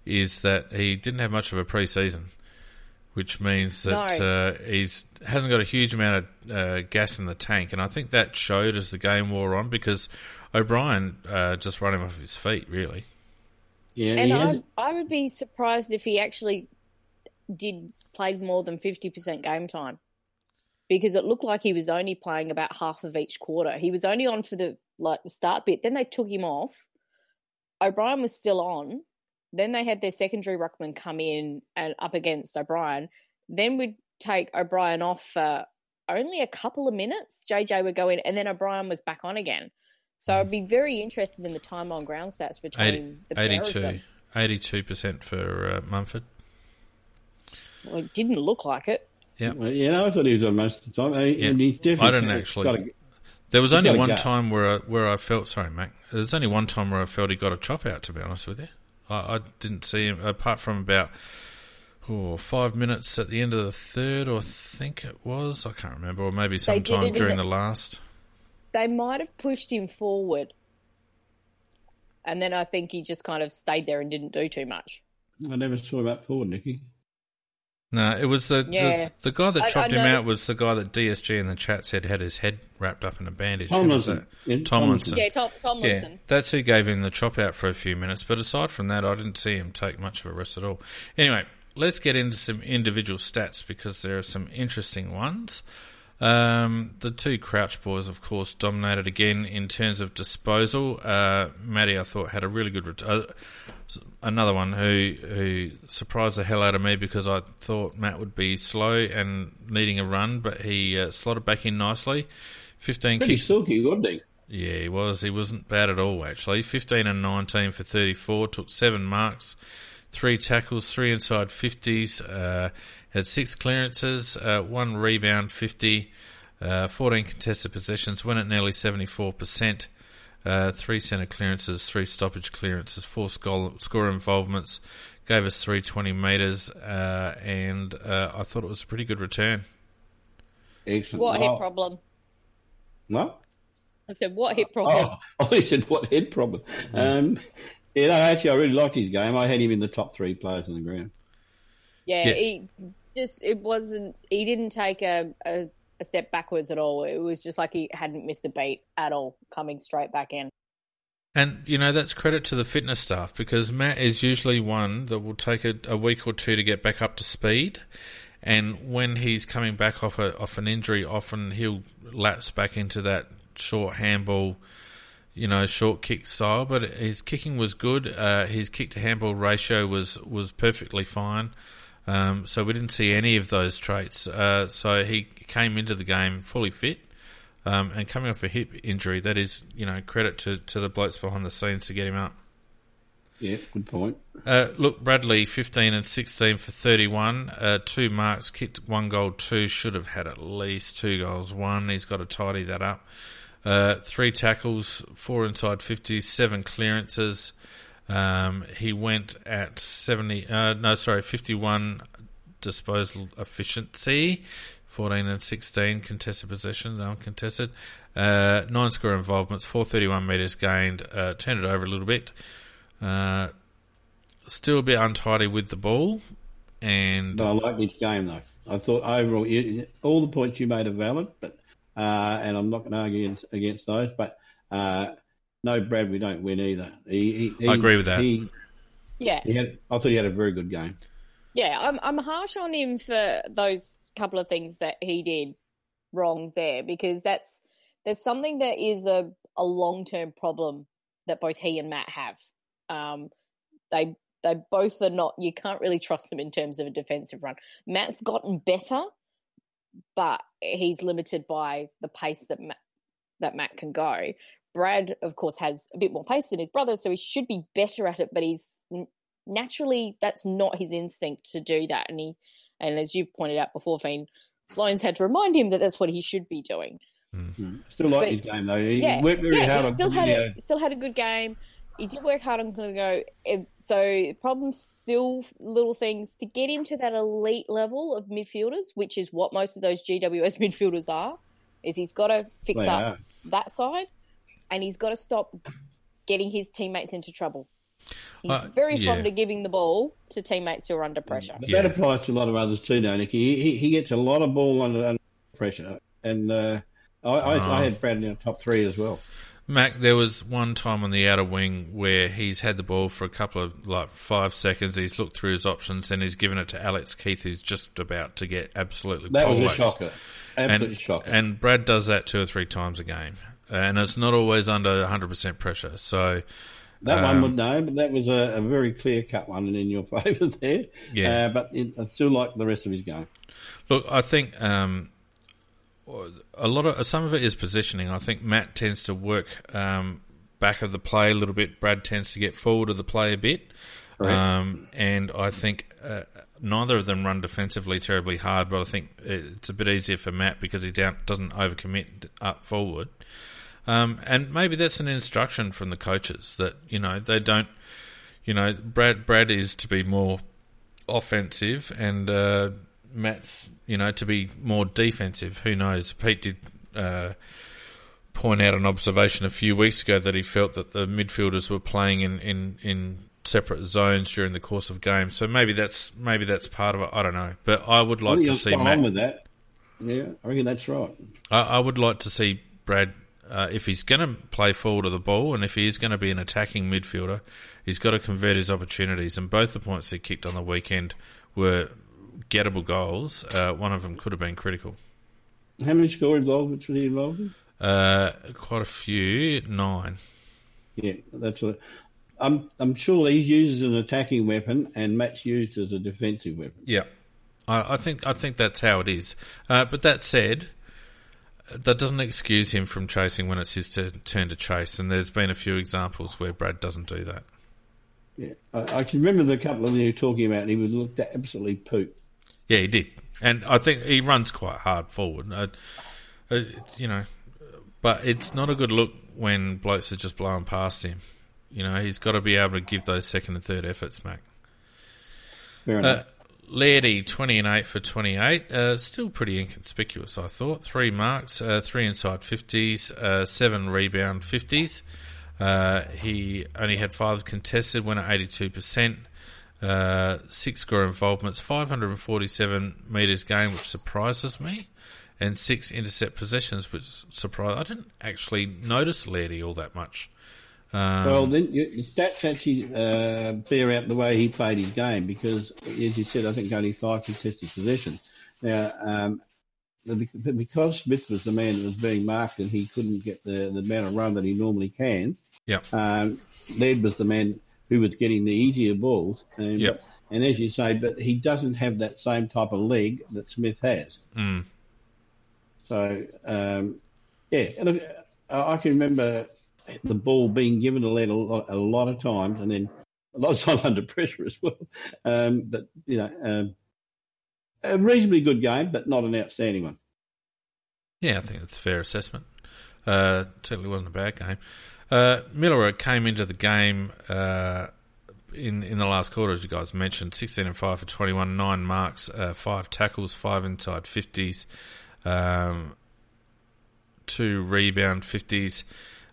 is that he didn't have much of a pre-season which means that No. uh, he's hasn't got a huge amount of uh, gas in the tank, and I think that showed as the game wore on because O'Brien uh, just ran him off his feet, really. Yeah, And I, I would be surprised if he actually did played more than 50% game time because it looked like he was only playing about half of each quarter. He was only on for the like the start bit. Then they took him off. O'Brien was still on. Then they had their secondary ruckman come in and up against O'Brien. Then we'd take O'Brien off for only a couple of minutes. JJ would go in, and then O'Brien was back on again. So I'd be very interested in the time on ground stats between 80, the pair of them. 82 percent for uh, Mumford. Well, it didn't look like it. Yeah, well, you know, I thought he was on most of the time. He, Yeah. and he's definitely I didn't got actually- a- there was only one time where I, where I felt sorry, Mac. There's only one time where I felt he got a chop out. To be honest with you, I, I didn't see him apart from about oh, five minutes at the end of the third, or I think it was. I can't remember, or maybe sometime it during the- the last. They might have pushed him forward. And then I think he just kind of stayed there and didn't do too much. I never saw him up forward, Nicky. No, it was the Yeah. the, the guy that chopped I him out was the guy that DSG in the chat said had his head wrapped up in a bandage. Who was Tomlinson. Yeah, Tomlinson. Yeah, Tom, Yeah, Tomlinson. that's who gave him the chop out for a few minutes. But aside from that, I didn't see him take much of a rest at all. Anyway, let's get into some individual stats because there are some interesting ones. Um, the two Crouch boys, of course, dominated again in terms of disposal. Uh, Matty, I thought, had a really good. Ret- uh, another one who who surprised the hell out of me because I thought Matt would be slow and needing a run, but he uh, slotted back in nicely. Fifteen Pretty kicks. silky, wasn't he? Yeah, he was. He wasn't bad at all, actually. 15 and 19 for 34, took seven marks, three tackles, three inside 50s, uh, had six clearances, uh, one rebound, 50, uh, 14 contested possessions, went at nearly 74%, uh, three centre clearances, three stoppage clearances, four score, score involvements, gave us 320 metres, uh, and uh, I thought it was a pretty good return. Excellent. What oh, hip problem? What? I said, what hip problem? Oh, I said, what head problem? Um, yeah, no, actually, I really liked his game. I had him in the top three players on the ground. Yeah, Yeah. he just, it wasn't, he didn't take a, a, a step backwards at all. It was just like he hadn't missed a beat at all, coming straight back in. And you know that's credit to the fitness staff because Matt is usually one that will take a, a week or two to get back up to speed, and when he's coming back off a, off an injury, often he'll lapse back into that short handball, you know, short kick style. But his kicking was good. Uh, his kick to handball ratio was was perfectly fine. Um, so we didn't see any of those traits. Uh, so he came into the game fully fit. Um, and coming off a hip injury, that is, you know, credit to, to the blokes behind the scenes to get him up. Yeah, good point. Uh, look, Bradley, 15 and 16 for 31, uh, two marks, kicked one goal, two, should have had at least two goals, one. He's got to tidy that up. Uh, three tackles, four inside 50s, seven clearances. Um, he went at 70, uh, no, sorry, 51 disposal efficiency, 14 and 16 contested possessions, uncontested. Uh, nine score involvements, 431 metres gained, uh, turned it over a little bit. Uh, still a bit untidy with the ball, and But I like his game, though. I thought overall, all the points you made are valid, but uh, and I'm not going to argue against, against those. But uh, no, Brad, we don't win either. He, he, I agree with that. He, Yeah, he had, I thought he had a very good game. yeah. I'm I'm harsh on him for those couple of things that he did wrong there because that's there's something that is a a long term problem that both he and Matt have. Um, they they both are not. You can't really trust them in terms of a defensive run. Matt's gotten better, but he's limited by the pace that Matt, that Matt can go. Brad, of course, has a bit more pace than his brother, so he should be better at it. But he's naturally that's not his instinct to do that, and he and as you pointed out before, Fiend, Sloane's had to remind him that that's what he should be doing. Hmm. Hmm. Still like But- his game though. He Yeah, worked very yeah, hard he on still had a, still had a good game. He did work hard on Coniglio. So problems still little things to get him to that elite level of midfielders, which is what most of those GWS midfielders are. Is he's got to fix They up are. that side, and he's got to stop getting his teammates into trouble. He's Uh, very yeah. fond of giving the ball to teammates who are under pressure. Yeah. that applies to a lot of others too, don't it? He, he, he gets a lot of ball under, under pressure. And uh, I, I. I had Brad in our top three as well. Mac, there was one time on the outer wing where he's had the ball for a couple of like five seconds. He's looked through his options and he's given it to Alex Keath, who's just about to get absolutely That was a shocker. Absolutely and, shocker. And Brad does that two or three times a game, and it's not always under 100% pressure. So that um, one would know, but that was a, a very clear cut one and in your favour there. Yeah. Uh, but it, I still like the rest of his game. Look, I think um, a lot of some of it is positioning. I think Matt tends to work um, back of the play a little bit. Brad tends to get forward of the play a bit, Right. um, and I think uh, neither of them run defensively terribly hard. But I think it's a bit easier for Matt because he don't, doesn't overcommit up forward. Um, and maybe that's an instruction from the coaches that you know they don't. You know, Brad Brad is to be more offensive, and uh, Matt's you know to be more defensive. Who knows? Pete did uh, point out an observation a few weeks ago that he felt that the midfielders were playing in, in, in separate zones during the course of games. So maybe that's maybe that's part of it. I don't know, but I would I like think to see Matt. with that. Yeah, I reckon that's right. I, I would like to see Brad, uh, if he's going to play forward of the ball and if he is going to be an attacking midfielder, he's got to convert his opportunities. And both the points he kicked on the weekend were gettable goals. Uh, one of them could have been critical. How many score involvements were he involved in? Uh, quite a few, nine. Yeah, that's what. I'm I'm sure he's used as an attacking weapon, and Matt's used as a defensive weapon. Yeah, I, I think I think that's how it is. Uh, but that said, that doesn't excuse him from chasing when it's his tur- turn to chase. And there's been a few examples where Brad doesn't do that. Yeah, I, I can remember the couple of you talking about. And he was looked absolutely pooped. Yeah, he did, and I think he runs quite hard forward. Uh, you know, but it's not a good look when blokes are just blowing past him. You know, he's got to be able to give those second and third efforts, Mac. Fair enough. Uh, Lairdy, 20 and 8 for 28. Uh, still pretty inconspicuous, I thought. Three marks, uh, three inside 50s, uh, seven rebound 50s. Uh, he only had five contested, went at 82%. Uh, six score involvements, 547 metres game, which surprises me. And six intercept possessions, which surprised. I didn't actually notice Lairdy all that much. Um, well, then you, the stats actually uh, bear out the way he played his game because, as you said, I think only five contested possessions. Now, um, because Smith was the man that was being marked and he couldn't get the, the amount of run that he normally can, yeah. um, Laird was the man who was getting the easier balls. And, Yep. and as you say, but he doesn't have that same type of leg that Smith has. Mm. So, um, yeah, look, I can remember the ball being given to Led a lot, a lot of times, and then a lot of times under pressure as well. Um, but you know, um, a reasonably good game, but not an outstanding one. Yeah, I think that's a fair assessment. Uh, certainly wasn't a bad game. Uh, Miller came into the game uh, in in the last quarter, as you guys mentioned, sixteen and five for twenty one, nine marks, uh, five tackles, five inside fifties, um, two rebound fifties.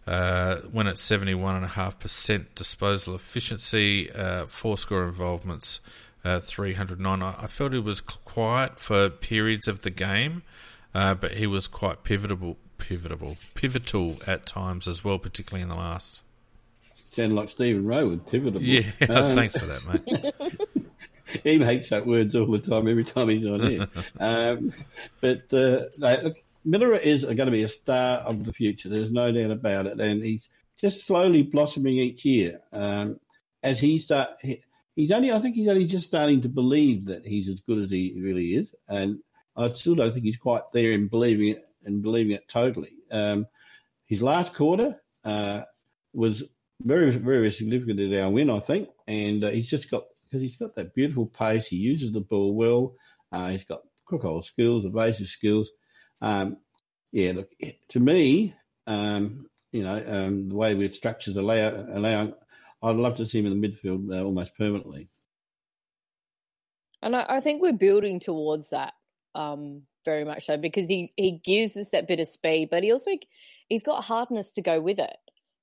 Uh, went at seventy one and a half percent disposal efficiency, uh, four score involvements, uh, 309. I, I felt he was quiet for periods of the game, uh, but he was quite pivotal, pivotal, pivotal at times as well, particularly in the last. Sound like Stephen Rowe with pivotal. Yeah, um, thanks for that, mate. he makes up words all the time, every time he's on here. um, but uh, look, Miller is going to be a star of the future. There's no doubt about it, and he's just slowly blossoming each year. Um, as he start, he, he's only, I think he's only just starting to believe that he's as good as he really is, and I still don't think he's quite there in believing it and believing it totally. Um, his last quarter uh, was very, very significant in our win, I think, and uh, he's just got because he's got that beautiful pace. He uses the ball well. Uh, he's got crocodile skills, evasive skills. Um, yeah, look, to me, um, you know, um, the way we've structured allow, allow, I'd love to see him in the midfield uh, almost permanently. And I, I, think we're building towards that um, very much so because he, he gives us that bit of speed, but he also he's got hardness to go with it.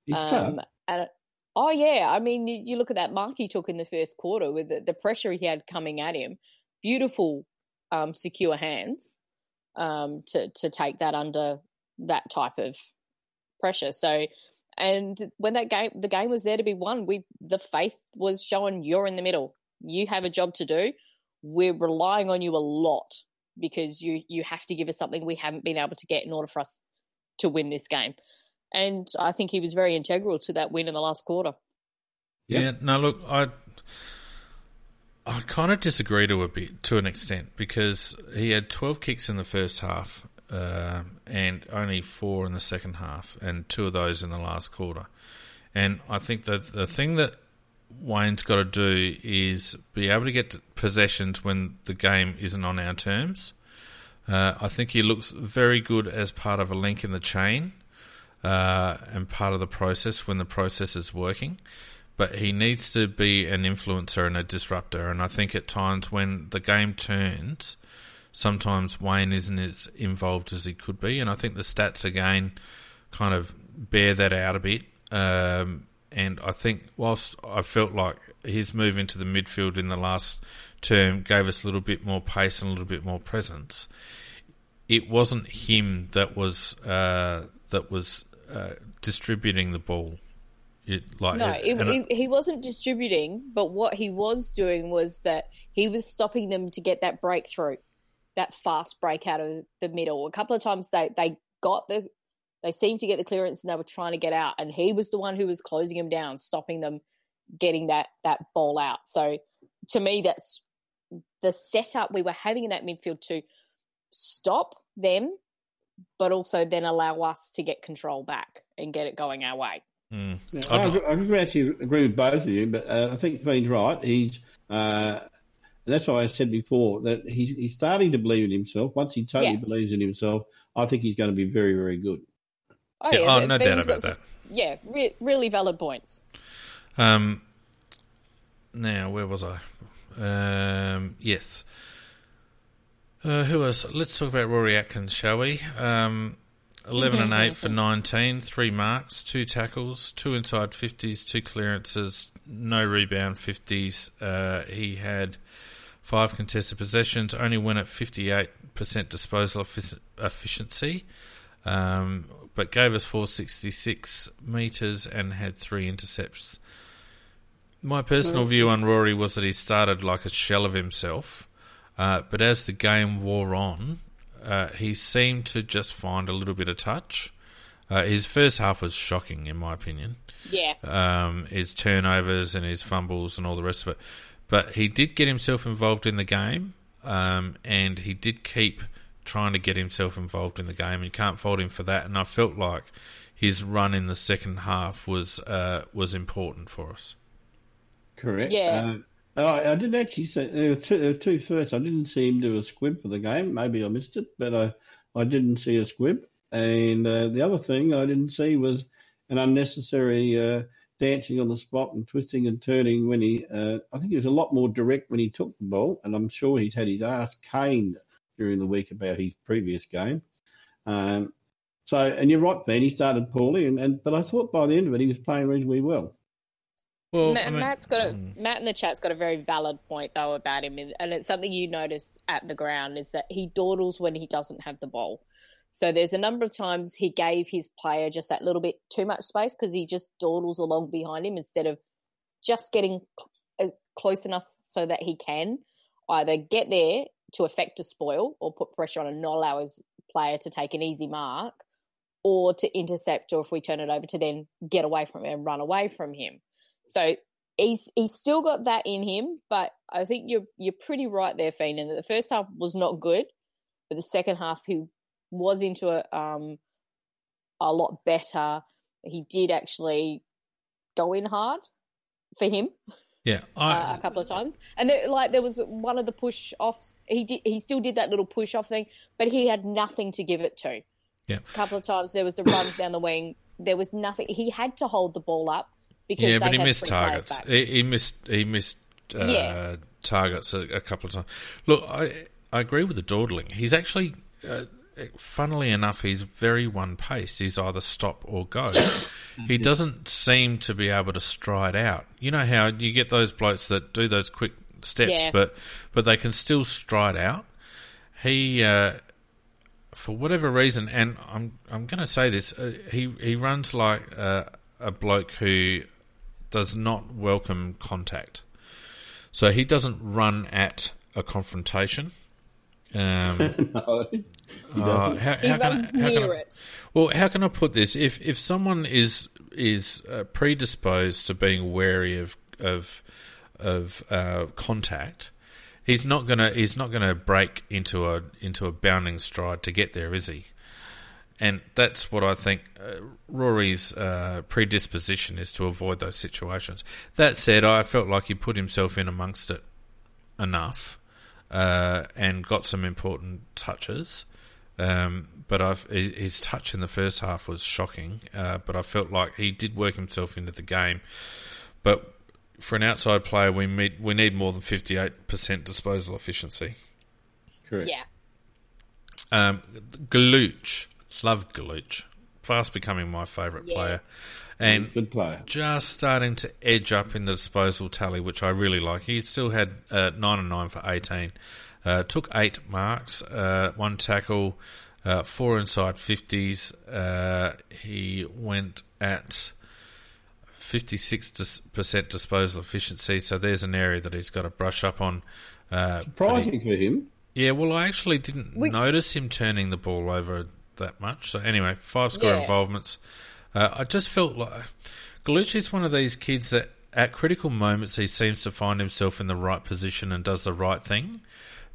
He's tough. Um, and oh yeah, I mean, you, you, look at that mark he took in the first quarter with the, the pressure he had coming at him. Beautiful, um, secure hands um, to to take that under that type of pressure. So, and when that game, the game was there to be won. We the faith was showing you're in the middle. You have a job to do. We're relying on you a lot because you you have to give us something we haven't been able to get in order for us to win this game. And I think he was very integral to that win in the last quarter. Yeah, yeah no, look, I I kind of disagree to a bit to an extent because he had 12 kicks in the first half uh, and only four in the second half, and two of those in the last quarter. And I think that the thing that Wayne's got to do is be able to get possessions when the game isn't on our terms. Uh, I think he looks very good as part of a link in the chain uh, and part of the process when the process is working but he needs to be an influencer and a disruptor. And I think at times when the game turns, sometimes Wayne isn't as involved as he could be. And I think the stats again kind of bear that out a bit. Um, and I think whilst I felt like his move into the midfield in the last term gave us a little bit more pace and a little bit more presence, it wasn't him that was uh, that was uh, distributing the ball. It, like, no, it, he, he wasn't distributing, but what he was doing was that he was stopping them to get that breakthrough, that fast break out of the middle. A couple of times they, they got the, they seemed to get the clearance and they were trying to get out, and he was the one who was closing them down, stopping them getting that that ball out. So to me, that's the setup we were having in that midfield to stop them, but also then allow us to get control back and get it going our way. Mm. Yeah, I, I, actually agree with both of you, but uh, I think Bean's right. He's uh, that's why I said before that he's he's starting to believe in himself. Once he totally yeah. believes in himself, I think he's going to be very very good. Oh yeah, yeah oh, no doubt about that. Yeah, re- really valid points. Um, now where was I? Um, yes. Uh, who else? Let's talk about Rory Atkins, shall we? Um, 11 mm-hmm. and 8 for 19, three marks, two tackles, two inside 50s, two clearances, no rebound 50s. Uh, he had five contested possessions, only went at 58% disposal efficiency, um, but gave us 466 metres and had three intercepts. My personal view on Rory was that he started like a shell of himself, uh, but as the game wore on, uh, he seemed to just find a little bit of touch. Uh, his first half was shocking, in my opinion. Yeah. Um, his turnovers and his fumbles and all the rest of it. But he did get himself involved in the game, um, and he did keep trying to get himself involved in the game. You can't fault him for that. And I felt like his run in the second half was uh, was important for us. Correct. Yeah. Uh, Oh, I didn't actually see there were two, there were two first. I didn't see him do a squib for the game. Maybe I missed it, but I, I didn't see a squib. And uh, the other thing I didn't see was an unnecessary uh, dancing on the spot and twisting and turning when he. Uh, I think he was a lot more direct when he took the ball, and I'm sure he's had his ass caned during the week about his previous game. Um, so, and you're right, Ben. He started poorly, and, and but I thought by the end of it he was playing reasonably well. Well, Matt, I mean- Matt's got a, Mm. Matt in the chat's got a very valid point though about him, and and it's something you notice at the ground is that he dawdles when he doesn't have the ball. So there's a number of times he gave his player just that little bit too much space because he just dawdles along behind him instead of just getting cl- as close enough so that he can either get there to affect a spoil or put pressure on and not allow his player to take an easy mark, or to intercept, or if we turn it over to then get away from him and run away from him. So he's he's still got that in him, but I think you're you're pretty right there, Fiend, in that the first half was not good, but the second half he was into a um a lot better. He did actually go in hard for him Yeah, I, uh, a couple of times, and there, like there was one of the push offs. He did he still did that little push off thing, but he had nothing to give it to. Yeah. a couple of times there was the runs down the wing. There was nothing. He had to hold the ball up because yeah, but he missed targets. He, he missed he missed uh, Yeah. targets a, a couple of times. Look, I I agree with the dawdling. He's actually, uh, funnily enough, he's very one paced. He's either stop or go. he doesn't seem to be able to stride out. You know how you get those blokes that do those quick steps, Yeah. but but they can still stride out. He. Uh, for whatever reason, and I'm I'm going to say this, uh, he he runs like uh, a bloke who does not welcome contact. So he doesn't run at a confrontation. Um, no, he uh, doesn't. how, how can I, how can near I- it. well, how can I put this? If if someone is is uh, predisposed to being wary of of of uh, contact, he's not gonna he's not gonna break into a into a bounding stride to get there, is he? And that's what I think uh, Rory's uh, predisposition is to avoid those situations. That said, I felt like he put himself in amongst it enough uh, and got some important touches. Um, but I've, his his touch in the first half was shocking. Uh, but I felt like he did work himself into the game. But for an outside player, we need we need more than fifty eight percent disposal efficiency. correct. Yeah, Um, Galuch, love Galuch, fast becoming my favourite Yes. player, and Good player. just starting to edge up in the disposal tally, which I really like. He still had uh, nine and nine for eighteen. Uh, took eight marks, uh, one tackle, uh, four inside fifties. Uh, he went at fifty six percent disposal efficiency. So there's an area that he's got to brush up on. Uh, but he- Surprising for him. yeah, well, I actually didn't Which- notice him turning the ball over that much. So anyway, five score Yeah. involvements. Uh, I just felt like Gallucci's one of these kids that at critical moments he seems to find himself in the right position and does the right thing.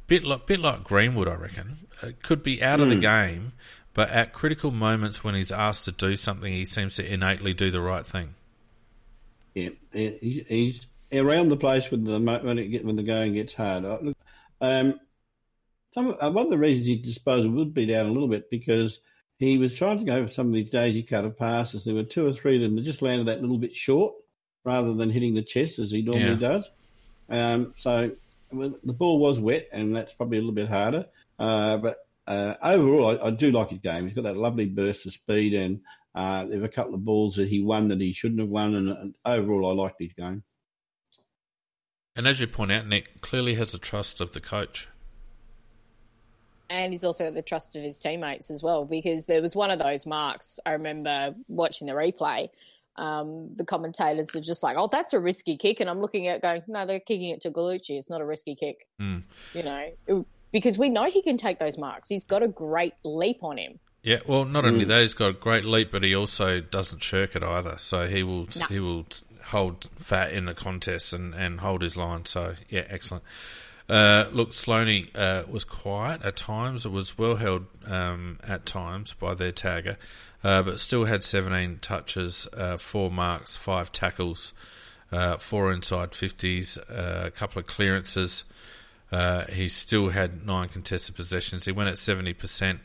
Bit like bit like Greenwood, I reckon. Uh, could be out of the game, but at critical moments when he's asked to do something, he seems to innately do the right thing. Yeah, he's, around the place when the when it get, when the going gets hard. Uh, Look, um, some uh, one of the reasons his disposal would be down a little bit because he was trying to go for some of these daisy cutter passes. There were two or three of them that just landed that little bit short rather than hitting the chest as he normally Yeah. does. Um, so well, the ball was wet, and that's probably a little bit harder. Uh, but uh, overall, I, I do like his game. He's got that lovely burst of speed, and uh, there were a couple of balls that he won that he shouldn't have won. And, and overall, I liked his game. And as you point out, Nick clearly has the trust of the coach. And he's also got the trust of his teammates as well because there was one of those marks. I remember watching the replay. Um, the commentators are just like, "Oh, that's a risky kick," and I'm looking at it going, "No, they're kicking it to Gallucci. It's not a risky kick." Mm. You know, it- because we know he can take those marks. He's got a great leap on him. Yeah, well, not only Mm. that, he's got a great leap, but he also doesn't shirk it either. So he will No. he will hold fat in the contest and, and hold his line. So yeah, excellent. Uh, look, Sloaney uh, was quiet at times. It was well held um, at times by their tagger, uh, but still had 17 touches, uh, four marks, five tackles, uh, four inside 50s, uh, a couple of clearances. Uh, he still had nine contested possessions. He went at 70%,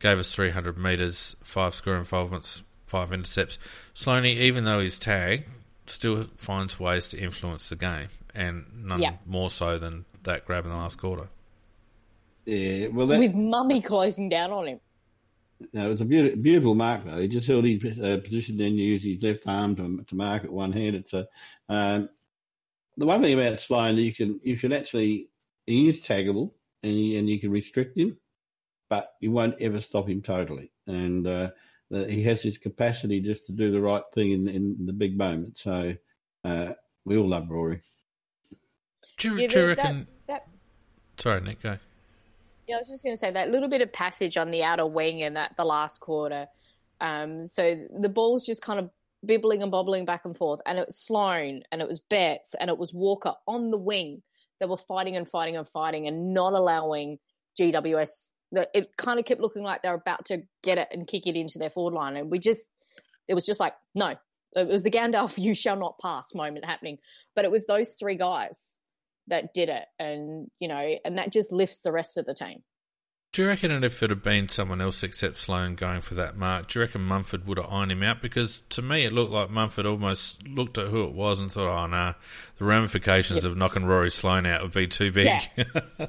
gave us 300 metres, five score involvements, five intercepts. Sloaney, even though he's tagged, still finds ways to influence the game, and none more so than that grab in the last quarter. Yeah, well, that, with Mummy closing down on him. no, it was a beautiful, beautiful mark though. He just held his uh, position, then used his left arm to, to mark it one handed. So um, the one thing about Sloane, you can you can actually he is taggable and you, and you can restrict him, but you won't ever stop him totally. And uh, he has his capacity just to do the right thing in, in the big moment. So uh, we all love Rory. Do Yeah, do you reckon? that- Sorry, Nick. Go. Yeah, I was just going to say that little bit of passage on the outer wing in that the last quarter. Um, so the ball's just kind of bibbling and bobbling back and forth, and it was Sloane, and it was Betts, and it was Walker on the wing. They were fighting and fighting and fighting, and not allowing GWS. That it kind of kept looking like they were about to get it and kick it into their forward line, and we just it was just like no. It was the Gandalf "You shall not pass" moment happening, but it was those three guys that did it, and you know, and that just lifts the rest of the team. Do you reckon that if it had been someone else except Sloane going for that mark, do you reckon Mumford would have ironed him out? Because to me, it looked like Mumford almost looked at who it was and thought, "Oh no, the ramifications of knocking Rory Sloane out would be too big." Yeah.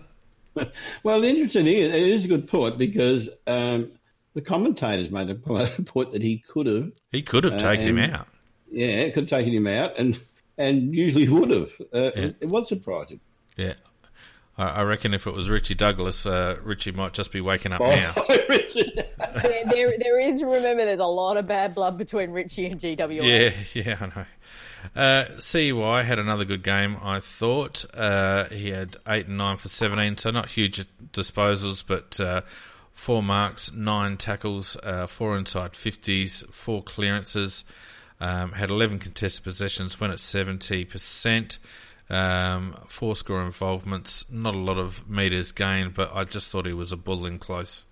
Well, the interesting thing is, it is a good point because um, the commentators made a point that he could have, he could have Uh, taken him out. yeah, could have taken him out, and and usually would have. Uh, Yeah. It was surprising. Yeah. I I reckon if it was Richie Douglas, uh, Richie might just be waking up now. there, there, there is. Remember, there's a lot of bad blood between Richie and GWS. Yeah, yeah, I know. Uh, CY had another good game, I thought. Uh, he had 8 and 9 for 17, so not huge disposals, but uh, four marks, nine tackles, uh, four inside 50s, four clearances, um, had 11 contested possessions, went at 70%. Um, four score involvements, not a lot of metres gained, but I just thought he was a bull in close.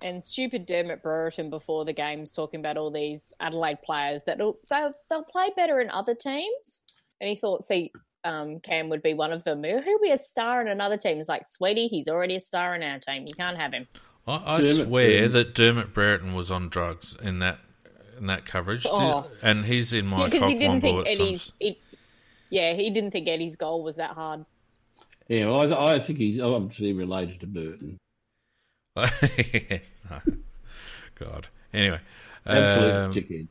And stupid Dermot Brereton before the games talking about all these Adelaide players that they'll, they'll play better in other teams. And he thought, see, um, Cam would be one of them. He'll be a star in another team. It's like, sweetie, he's already a star in our team. You can't have him. I, I swear Brereton. that Dermot Brereton was on drugs in that in that coverage, Oh. and he's in my Because cock he didn't womble think. Eddie's. He, yeah, he didn't think Eddie's goal was that hard. yeah, well, I, I think he's obviously related to Burton. No. God. Anyway, Absolute um, chicken.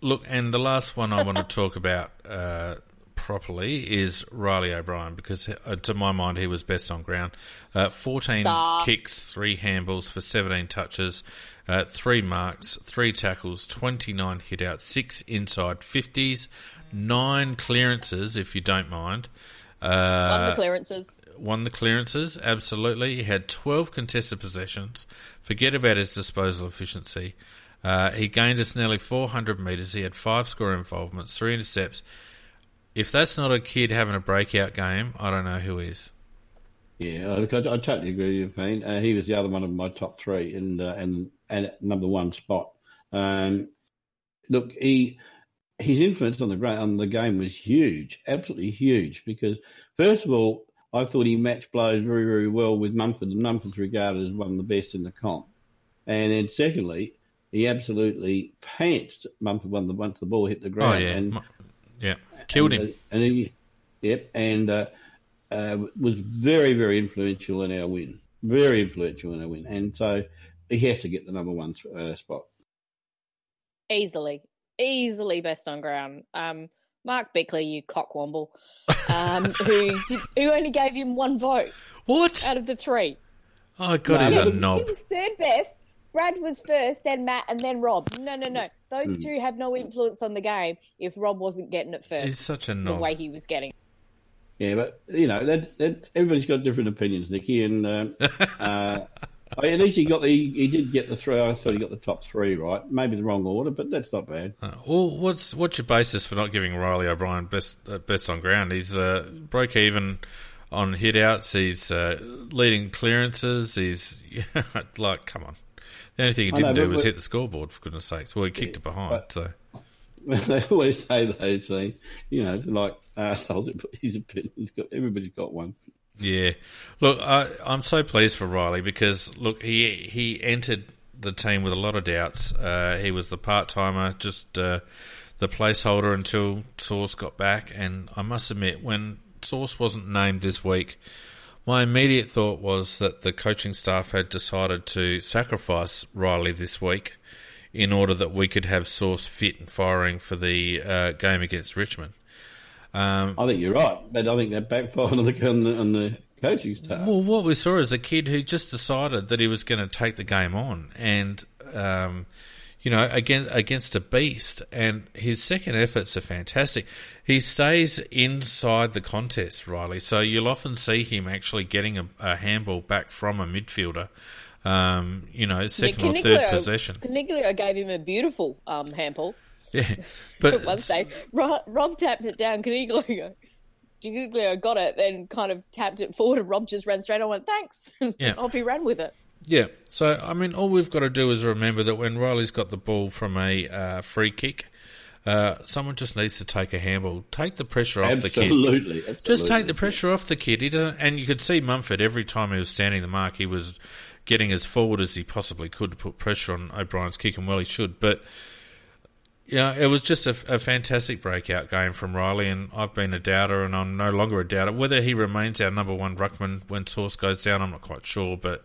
look, and the last one I want to talk about uh, properly is Reilly O'Brien because, uh, to my mind, he was best on ground. Uh, 14 Stop. kicks, three handballs for 17 touches, uh, three marks, three tackles, 29 hit outs, six inside 50s, nine clearances, if you don't mind. On Uh, the clearances. won the clearances, absolutely. He had 12 contested possessions. Forget about his disposal efficiency. Uh, he gained us nearly 400 metres. He had five score involvements, three intercepts. If that's not a kid having a breakout game, I don't know who is. Yeah, I, I totally agree with you, Payne. Uh, he was the other one of my top three, and uh, and and number one spot. Um, look, he his influence on the on the game was huge, absolutely huge. Because first of all, I thought he matched blows very very well with Mumford, and Mumford's regarded as one of the best in the comp. And then secondly, he absolutely pantsed Mumford when the once the ball hit the ground. Oh, yeah. and, yeah. Killed and, him. uh, And he, yep, and uh, uh, was very, very influential in our win. Very influential in our win. And so he has to get the number one uh, spot. Easily. Easily best on ground. Um, Mark Bickley, you cockwomble, um, who did, who only gave him one vote What? out of the three. Oh, God, No, he's a but- He knob. was third best. Brad was first, then Matt, and then Rob. No, no, no. Those two have no influence on the game if Rob wasn't getting it first He's such a the way he was getting. it. Yeah, but, you know, that, that, everybody's got different opinions, Nicky. And um, uh, at least he got the, he did get the three. I thought he got the top three right. Maybe the wrong order, but that's not bad. Uh, well, what's what's your basis for not giving Reilly O'Brien best uh, best on ground? He's uh, broke even on hit outs. He's uh, leading clearances. He's like, come on. The only thing he didn't know, do was hit the scoreboard. For goodness sakes, well, he kicked it behind. but- so they always say those things, you know, like assholes. His opinion, he's got everybody's got one. yeah, look, I, I'm so pleased for Reilly because look, he he entered the team with a lot of doubts. Uh, he was the part timer, just uh, the placeholder until Sauce got back, and I must admit when Sauce wasn't named this week. My immediate thought was that the coaching staff had decided to sacrifice Reilly this week in order that we could have Sauce fit and firing for the uh, game against Richmond. Um, I think you're right, but I think that backfired on the, on the, on the coaching staff. Well, what we saw is a kid who just decided that he was going to take the game on, and um, you know, against against a beast. And his second efforts are fantastic. He stays inside the contest, Reilly. So you'll often see him actually getting a, a handball back from a midfielder. Um, you know, second or third possession. Coniglio gave him a beautiful um, handball. Yeah, but one stage, Rob, Rob tapped it down. Coniglio, Coniglio got it, then kind of tapped it forward, and Rob just ran straight on. Went thanks. Yeah, off he ran with it. Yeah, so I mean, all we've got to do is remember that when Reilly's got the ball from a uh, free kick, uh, someone just needs to take a handball, take the pressure off absolutely, the kid. Absolutely, just take the pressure off the kid. He doesn't, and you could see Mumford every time he was standing the mark, he was getting as forward as he possibly could to put pressure on O'Brien's kick, and well, he should. But yeah, it was just a, a, fantastic breakout game from Reilly, and I've been a doubter, and I'm no longer a doubter. Whether he remains our number one ruckman when Sauce goes down, I'm not quite sure, but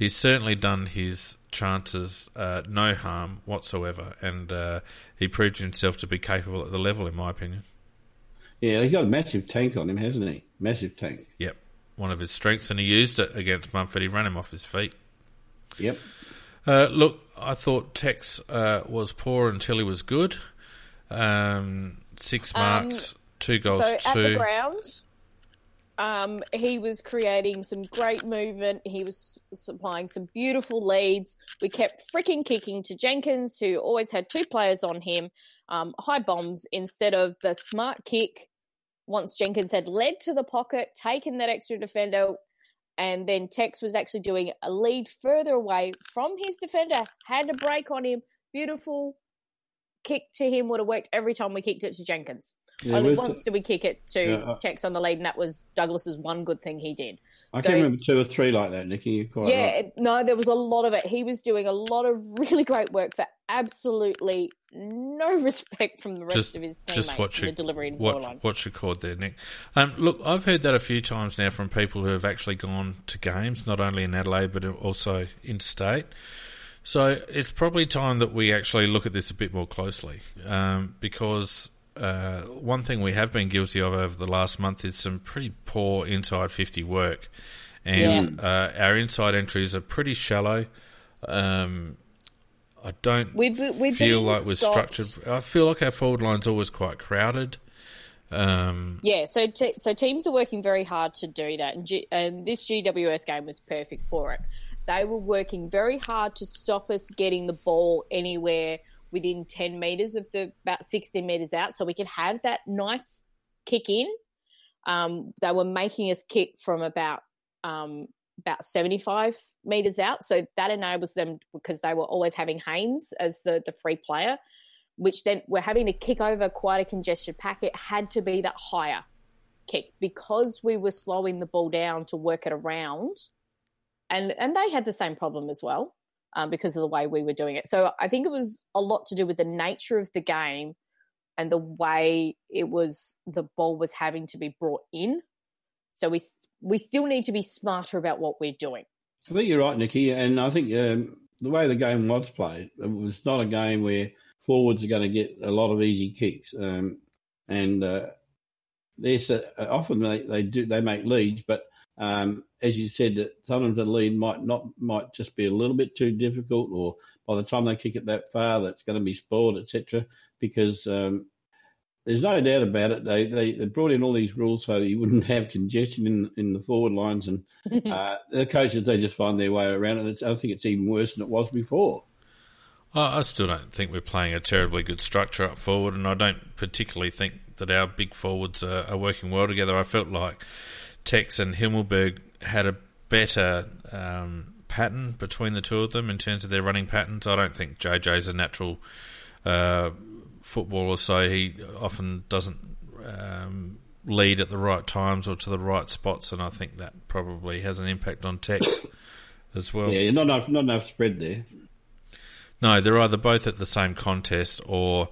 he's certainly done his chances uh, no harm whatsoever, and uh, he proved himself to be capable at the level, in my opinion. Yeah, he's got a massive tank on him, hasn't he? Massive tank. Yep, one of his strengths, and he used it against Mumford. He ran him off his feet. Yep. Uh, look, I thought Tex uh, was poor until he was good. Um, six um, marks, um, two goals, so two. Um, he was creating some great movement. He was supplying some beautiful leads. We kept freaking kicking to Jenkins, who always had two players on him, um, high bombs instead of the smart kick. Once Jenkins had led to the pocket, taken that extra defender, and then Tex was actually doing a lead further away from his defender, had a break on him. Beautiful kick to him would have worked every time we kicked it to Jenkins. Yeah, Only once did we kick it to yeah, uh, Tex on the lead, and that was Douglas's one good thing he did. I so, can remember two or three like that, Nikki. You're quite yeah, right. no, there was a lot of it. He was doing a lot of really great work for absolutely no respect from the rest just, of his teammates just watch in the delivery and watch, line. What's your chord there, Nick? Um, look, I've heard that a few times now from people who have actually gone to games, not only in Adelaide but also interstate. So it's probably time that we actually look at this a bit more closely um, because uh, one thing we have been guilty of over the last month is some pretty poor inside 50 work. And yeah. uh, our inside entries are pretty shallow. Um, I don't we've, we've feel like we're stopped. structured. I feel like our forward line's always quite crowded. Um, yeah, so t- so teams are working very hard to do that, and, G- and this GWS game was perfect for it. They were working very hard to stop us getting the ball anywhere within 10 meters of the about 16 meters out so we could have that nice kick in. Um, they were making us kick from about um, about 75 meters out so that enables them because they were always having Haynes as the, the free player which then we're having to kick over quite a congested pack. It had to be that higher kick because we were slowing the ball down to work it around and and they had the same problem as well um, because of the way we were doing it. So I think it was a lot to do with the nature of the game and the way it was the ball was having to be brought in. So we we still need to be smarter about what we're doing. I think you're right, Nikki, and I think um, the way the game was played, it was not a game where forwards are going to get a lot of easy kicks, um, and uh, there's a, often they, they do they make leads, but um, as you said, that sometimes the lead might not might just be a little bit too difficult, or by the time they kick it that far, that's going to be spoiled, etc. Because um, there's no doubt about it. They, they they brought in all these rules so you wouldn't have congestion in in the forward lines, and uh, the coaches they just find their way around it. I think it's even worse than it was before. I still don't think we're playing a terribly good structure up forward, and I don't particularly think that our big forwards are, are working well together. I felt like Tex and Himmelberg had a better um, pattern between the two of them in terms of their running patterns. I don't think JJ's a natural uh, footballer, so he often doesn't um, lead at the right times or to the right spots, and I think that probably has an impact on Tex as well. Yeah, not enough, not enough spread there. No, they're either both at the same contest or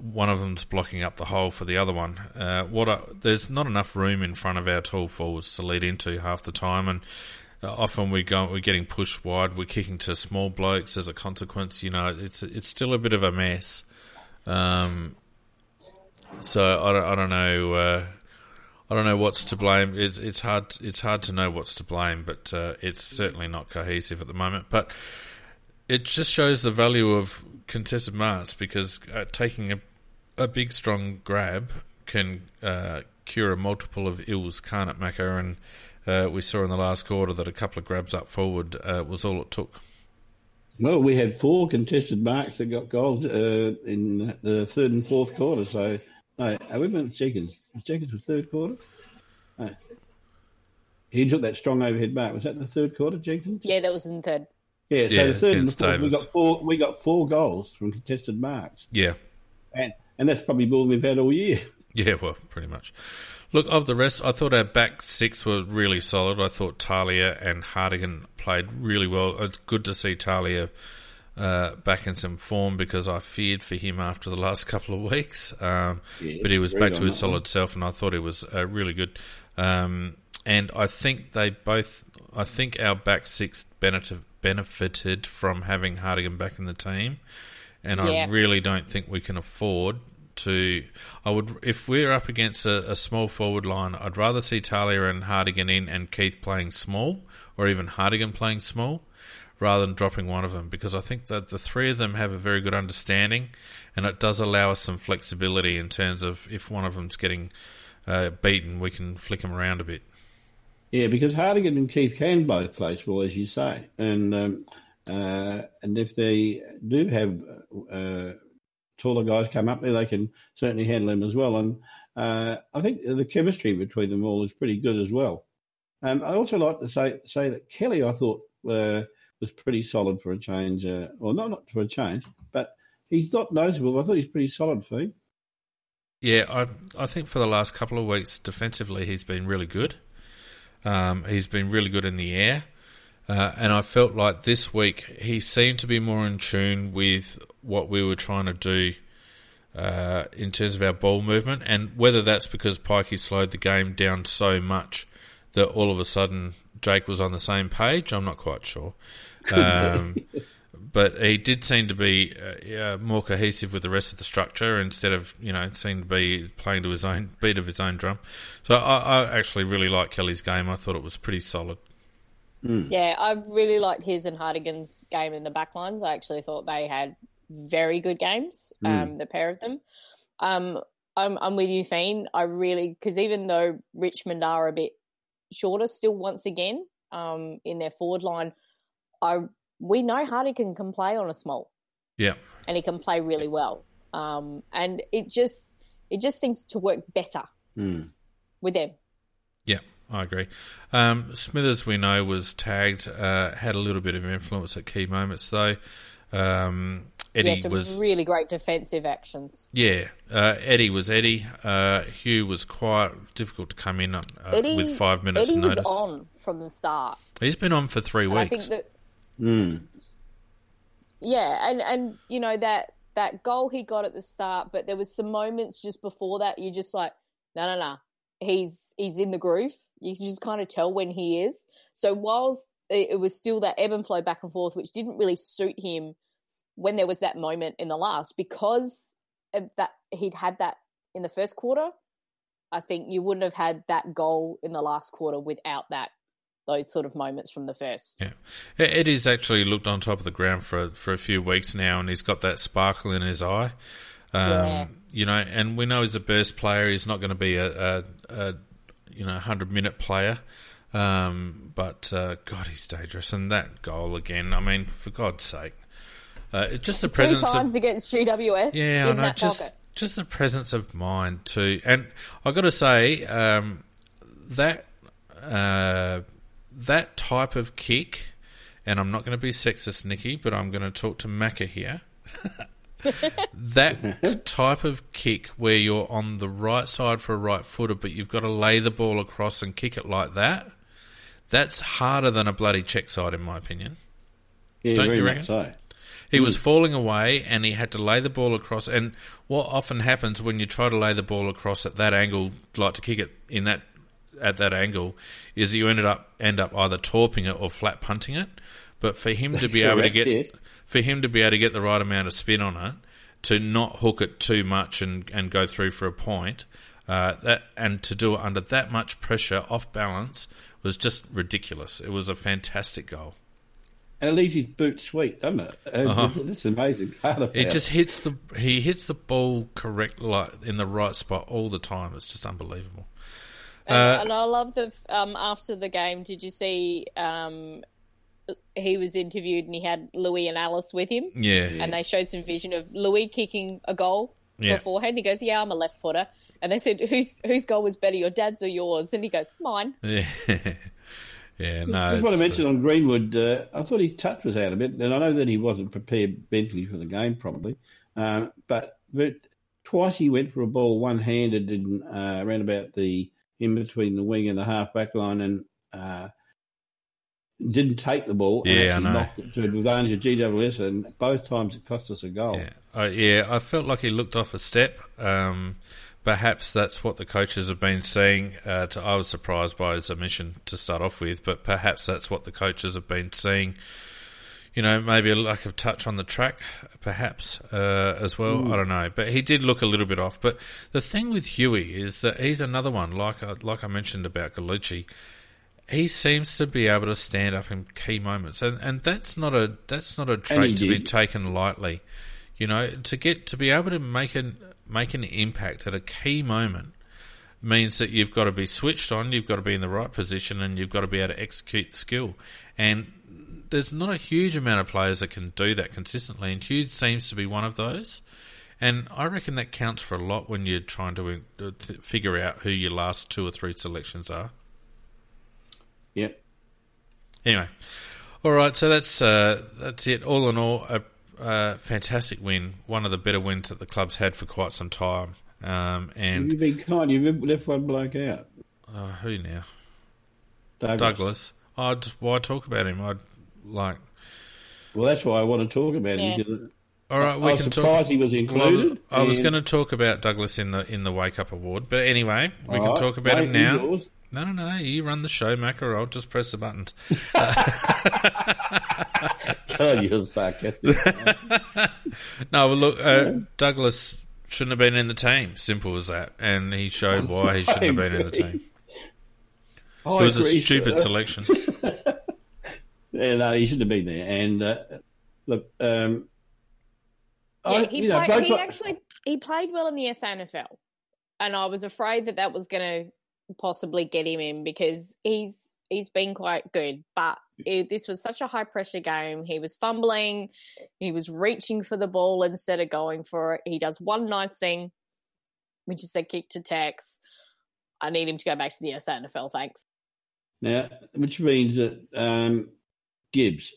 one of them's blocking up the hole for the other one. Uh, what there's not enough room in front of our tall forwards to lead into half the time, and uh, often we go we're getting pushed wide. We're kicking to small blokes as a consequence. You know, it's it's still a bit of a mess. Um, so I don't, I don't know. Uh, I don't know what's to blame. It's it's hard it's hard to know what's to blame, but uh, it's certainly not cohesive at the moment. But it just shows the value of contested marks because uh, taking a a big strong grab can uh, cure a multiple of ills, can't it, Macca? And uh, we saw in the last quarter that a couple of grabs up forward uh, was all it took. Well, we had four contested marks that got goals uh, in the third and fourth quarter. So, no, I went Jenkins. Jenkins was third quarter. No. He took that strong overhead mark. Was that the third quarter, Jenkins? Yeah, that was in third. Yeah, so Yeah, the third and the fourth, we got four. We got four goals from contested marks, Yeah, and and that's probably more than we've had all year. Yeah, well, pretty much. Look, of the rest, I thought our back six were really solid. I thought Talia and Hartigan played really well. It's good to see Talia uh, back in some form because I feared for him after the last couple of weeks. Um, Yeah, but he was back to his that one. solid self, and I thought he was uh, really good. Um, and I think they both, I think our back six benefited, benefited from having Hartigan back in the team. And I really don't think we can afford to. I would, if we're up against a, a small forward line, I'd rather see Talia and Hartigan in and Keath playing small, or even Hartigan playing small, rather than dropping one of them, because I think that the three of them have a very good understanding, and it does allow us some flexibility in terms of if one of them's getting uh, beaten, we can flick them around a bit. Yeah, because Hartigan and Keath can both play small, as you say, and um, uh, and if they do have uh, taller guys come up there, they can certainly handle them as well. And uh, I think the chemistry between them all is pretty good as well. Um, I also like to say say that Kelly, I thought, uh, was pretty solid for a change. Uh, well, not not for a change, but he's not noticeable. I thought he's pretty solid for. Yeah, I I think for the last couple of weeks defensively he's been really good. Um, he's been really good in the air, uh, and I felt like this week he seemed to be more in tune with what we were trying to do uh, in terms of our ball movement, and whether that's because Pikey slowed the game down so much that all of a sudden Jake was on the same page. I'm not quite sure. Um, but he did seem to be uh, uh, more cohesive with the rest of the structure instead of you know seemed to be playing to his own beat of his own drum. So I, I actually really like Kelly's game. I thought it was pretty solid. Yeah, I really liked his and Hartigan's game in the backlines. I actually thought they had very good games, um, the pair of them. Um, I'm, I'm with you, Fiend. I really, because even though Richmond are a bit shorter still, once again, um, in their forward line, I we know Hardy can can play on a small Yeah, and he can play really well. Um, and it just it just seems to work better with them. yeah, I agree. Um, Smithers, we know, was tagged, uh, had a little bit of influence at key moments though. Um, Eddie yeah, some was really great defensive actions. Yeah, uh, Eddie was Eddie. Uh, Hugh was quite difficult to come in uh, Eddie, with five minutes Eddie notice. was on from the start. He's been on for three And I weeks. think that Mm. yeah, and and you know that that goal he got at the start, but there was some moments just before that you're just like no no no he's he's in the groove. You can just kind of tell when he is. So whilst it, was still that ebb and flow back and forth, which didn't really suit him when there was that moment in the last because that he'd had that in the first quarter. I think you wouldn't have had that goal in the last quarter without that those sort of moments from the first. yeah, Eddie's actually looked on top of the ground for for a few weeks now, and he's got that sparkle in his eye. Um, Yeah. You know, and we know he's a burst player. He's not going to be a, a, a you know hundred minute player. Um, but uh, God, he's dangerous, and that goal again. I mean, for God's sake, uh, it's just the Two presence of times against GWS Yeah, I know. Just pocket. just the presence of mind too, and I got to say um, that uh, that type of kick, and I'm not going to be sexist, Nikki, but I'm going to talk to Macca here. that type of kick where you're on the right side for a right footer, but you've got to lay the ball across and kick it like that. That's harder than a bloody check side, in my opinion. Yeah, Don't you reckon? so. He was falling away, and he had to lay the ball across. And what often happens when you try to lay the ball across at that angle, like to kick it in that at that angle, is you ended up end up either torping it or flat punting it. But for him to be able to get for him to be able to get the right amount of spin on it, to not hook it too much and, and go through for a point, uh, that and to do it under that much pressure, off balance, was just ridiculous. It was a fantastic goal. And it leaves his boot sweet, doesn't it? Uh, Uh-huh. That's the amazing part It just hits the he hits the ball correct like in the right spot all the time. It's just unbelievable. And, Uh, and I love the um, after the game. Did you see? Um, he was interviewed and he had Louis and Alice with him, Yeah, and they showed some vision of Louis kicking a goal Yeah. beforehand. He goes, "Yeah, I'm a left footer," and they said, "Whose whose goal was better, your dad's or yours?" And he goes, "Mine." yeah, yeah. No, Just want to it's, mention on Greenwood, uh, I thought his touch was out a bit, and I know that he wasn't prepared mentally for the game, probably. Um, but but twice he went for a ball one-handed and uh, around about the in between the wing and the half-back line, and uh, didn't take the ball. and Yeah, I know. knocked it to advantage of GWS, and both times it cost us a goal. Yeah, uh, yeah. I felt like he looked off a step. Um, perhaps that's what the coaches have been seeing. Uh, to, I was surprised by his omission to start off with, but perhaps that's what the coaches have been seeing. You know, maybe a lack of touch on the track, perhaps uh, as well. I don't know, but he did look a little bit off. But the thing with Huey is that he's another one, like I, like I mentioned about Gallucci. He seems to be able to stand up in key moments, and, and that's not a that's not a trait to be taken lightly. You know, to get to be able to make an make an impact at a key moment means that you've got to be switched on, you've got to be in the right position, and you've got to be able to execute the skill. And there's not a huge amount of players that can do that consistently, and Hughes seems to be one of those. And I reckon that counts for a lot when you're trying to uh, figure out who your last two or three selections are. Yep. Anyway, all right. So that's uh, that's it. All in all, a, a fantastic win. One of the better wins that the club's had for quite some time. Um, and You've been kind. You've left one bloke out. uh, who now? Douglas. Douglas. I just why talk about him? I'd like. Well, that's why I want to talk about Yeah. him. because All right, I was can surprised talk. he was Well, included. I was going to talk about Douglas in the in the Wake Up Award, but anyway, we can right, talk about him now. yours. No, no, no. You run the show, Macca. I'll just press the buttons. God, you're sarcastic. No, well, look, uh, Douglas shouldn't have been in the team. Simple as that. And he showed why he shouldn't have been in the team. I It was a stupid sir. selection. Yeah, no, he shouldn't have been there. And uh, look, um, Yeah, I, he, you know, played, both- he actually he played well in the SANFL, and I was afraid that that was going to possibly get him in because he's he's been quite good. But it, this was such a high pressure game. He was fumbling, he was reaching for the ball instead of going for it. He does one nice thing, which is a kick to Tex. I need him to go back to the SANFL. Thanks. now, which means that um, Gibbs.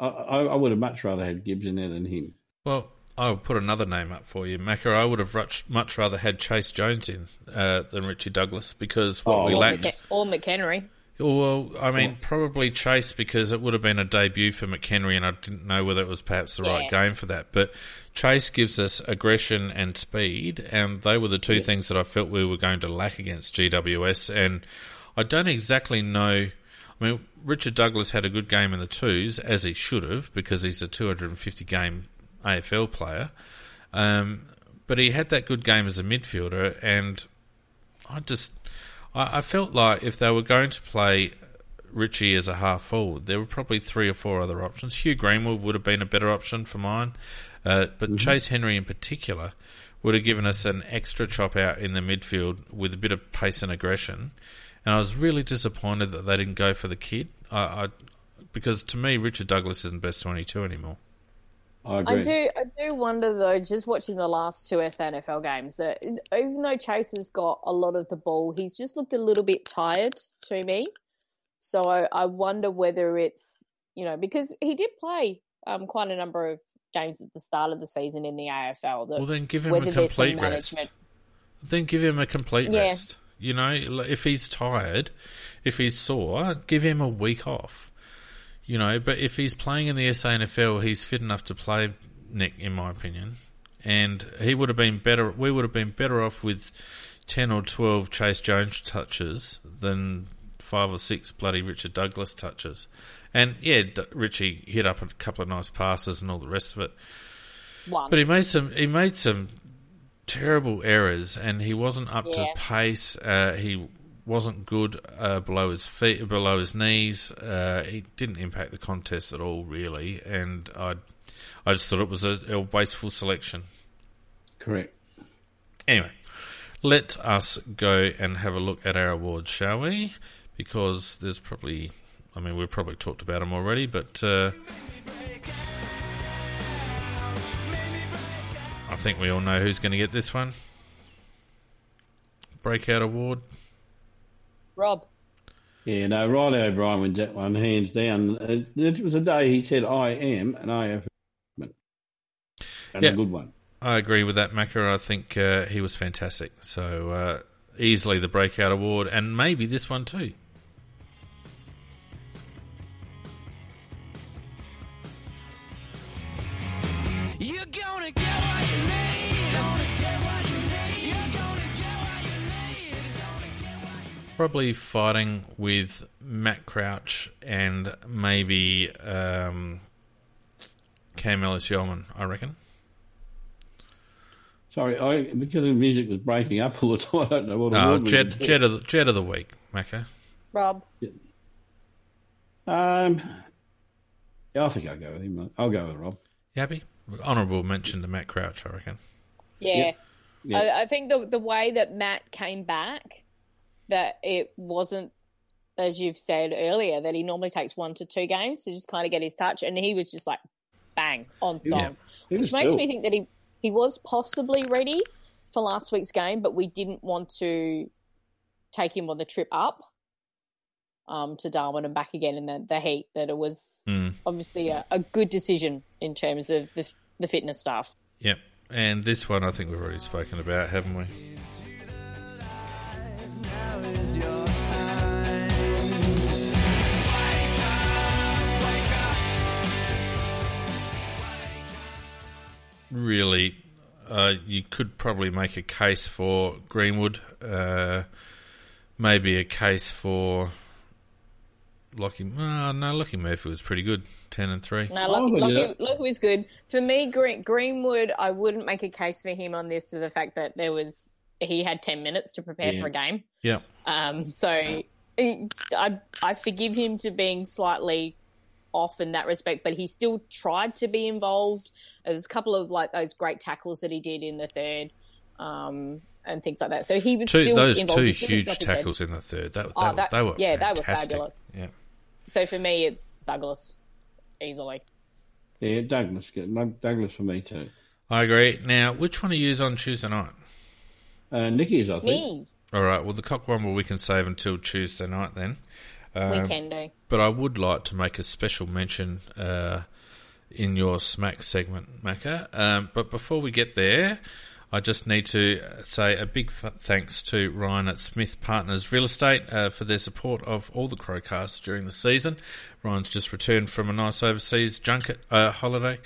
I, I, I would have much rather had Gibbs in there than him. Well, I'll put another name up for you, Macca. I would have much, much rather had Chayce Jones in uh, than Richie Douglas because what Oh, we well, lacked. McHen- or McHenry. Well, I mean, probably Chayce because it would have been a debut for McHenry, and I didn't know whether it was perhaps the right game for that. But Chayce gives us aggression and speed, and they were the two things that I felt we were going to lack against GWS. And I don't exactly know. I mean, Richard Douglas had a good game in the twos, as he should have, because he's a 250 game AFL player. Um, but he had that good game as a midfielder, and I just I, I felt like if they were going to play Richie as a half forward, there were probably three or four other options. Hugh Greenwood would have been a better option for mine, uh, but Chayce Henry in particular would have given us an extra chop out in the midfield with a bit of pace and aggression. And I was really disappointed that they didn't go for the kid. I, I because to me, Richard Douglas isn't best twenty-two anymore. I agree. I do, I do wonder though, just watching the last two SANFL games, that even though Chayce has got a lot of the ball, he's just looked a little bit tired to me. So I, I wonder whether it's you know because he did play um, quite a number of games at the start of the season in the AFL. That Well, then give him a complete rest. management. Then give him a complete Yeah. rest. You know, if he's tired, if he's sore, give him a week off. You know, but if he's playing in the SANFL, he's fit enough to play Nick, in my opinion. And he would have been better. We would have been better off with ten or twelve Chayce Jones touches than five or six bloody Richard Douglas touches. And yeah, D- Richie hit up a couple of nice passes and all the rest of it. One. But he made some. He made some terrible errors, and he wasn't up to pace. Uh, he wasn't good uh, below his feet, below his knees. Uh, he didn't impact the contest at all, really. And I, I just thought it was a, a wasteful selection. Correct. Anyway, let us go and have a look at our awards, shall we? Because there's probably, I mean, we've probably talked about them already, but uh, I think we all know who's going to get this one. Breakout award. Rob. Yeah, no, Reilly O'Brien wins that one hands down. Uh, It was a day he said, "I am," and I have, and Yeah. a good one. I agree with that, Macca. I think uh, he was fantastic. So uh, easily the breakout award, and maybe this one too. Probably fighting with Matt Crouch and maybe um, Cam Ellis Yeoman, I reckon. Sorry, I because the music was breaking up all the time. I don't know what. Oh, award we Jet, could do. Jet, of the, Jet of the Week, Macca. Rob. Um, yeah, I think I'll go with him. I'll go with Rob. You happy? Honourable mention to Matt Crouch, I reckon. Yeah. Yep. Yep. I, I think the the way that Matt came back, that it wasn't, as you've said earlier, that he normally takes one to two games to just kind of get his touch, and he was just like bang on song, Yeah. Which makes still- me think that he he was possibly ready for last week's game, but we didn't want to take him on the trip up. Um, to Darwin and back again in the, the heat, that it was Mm. obviously a, a good decision in terms of the, the fitness stuff. Yep. And this one I think we've already spoken about, haven't we? Really, uh, you could probably make a case for Greenwood. Uh, maybe a case for Lachie. Uh, no, Lachie Murphy was pretty good, ten and three. No, Oh, yeah. Lucky, Lucky was good. For me, Green, Greenwood, I wouldn't make a case for him on this to the fact that there was he had ten minutes to prepare Yeah. for a game. Yeah, Um, so I I forgive him to being slightly off in that respect, but he still tried to be involved. There was a couple of like those great tackles that he did in the third, um, and things like that. So he was two still those involved. two He huge dropped his tackles in the third. That, that, Oh, that- they were yeah, they were fabulous. Yeah. So for me, it's Douglas easily. Yeah, Douglas. Douglas for me too. I agree. Now, which one are you on Tuesday night? Uh, Nicky's, I think. Me, All right. Well, the Cockwomble we can save until Tuesday night then. Um, we can do. But I would like to make a special mention uh, in your smack segment, Macca. Um, but before we get there, I just need to say a big f- thanks to Ryan at Smith Partners Real Estate uh, for their support of all the Crowcasts during the season. Ryan's just returned from a nice overseas junket uh, holiday.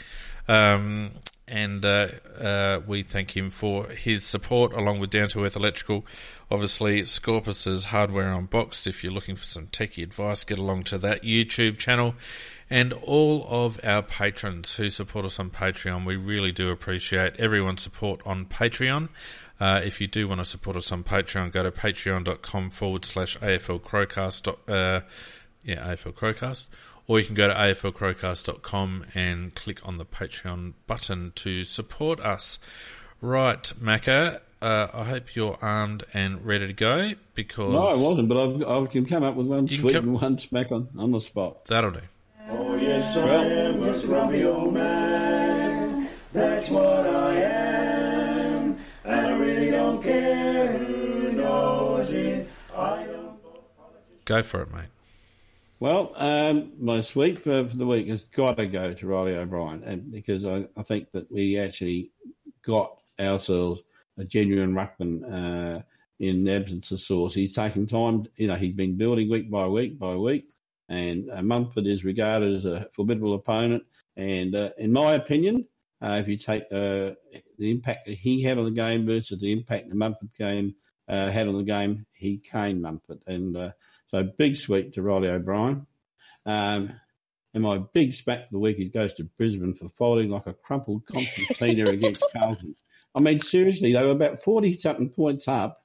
Um, and uh, uh, we thank him for his support along with Down to Earth Electrical. Obviously, Scorpus's Hardware Unboxed. If you're looking for some techie advice, get along to that YouTube channel. And all of our patrons who support us on Patreon, we really do appreciate everyone's support on Patreon. Uh, if you do want to support us on Patreon, go to patreon.com forward slash AFL Crowcast. Uh, yeah, AFL Crowcast. Or you can go to aflcrowcast.com and click on the Patreon button to support us. Right, Macca, uh, I hope you're armed and ready to go because No, I wasn't, but I've, I can come up with one sweet come- and one smack on, on the spot. that'll do. Oh, yes, I am a grumpy old man. That's what I am. And I really don't care who knows it. I don't. Go for it, mate. Well, um, my sweep for, the week has got to go to Reilly O'Brien, and because I, I think that we actually got ourselves a genuine ruckman uh, in the absence of Sauce. He's taken time, you know, he's been building week by week by week. and uh, Mumford is regarded as a formidable opponent. And uh, in my opinion, uh, if you take uh, the impact that he had on the game versus the impact the Mumford game uh, had on the game, he caned Mumford. And uh, so big sweep to Reilly O'Brien. Um, and my big smack of the week is goes to Brisbane for folding like a crumpled concertina against Carlton. I mean, seriously, they were about 40 something points up.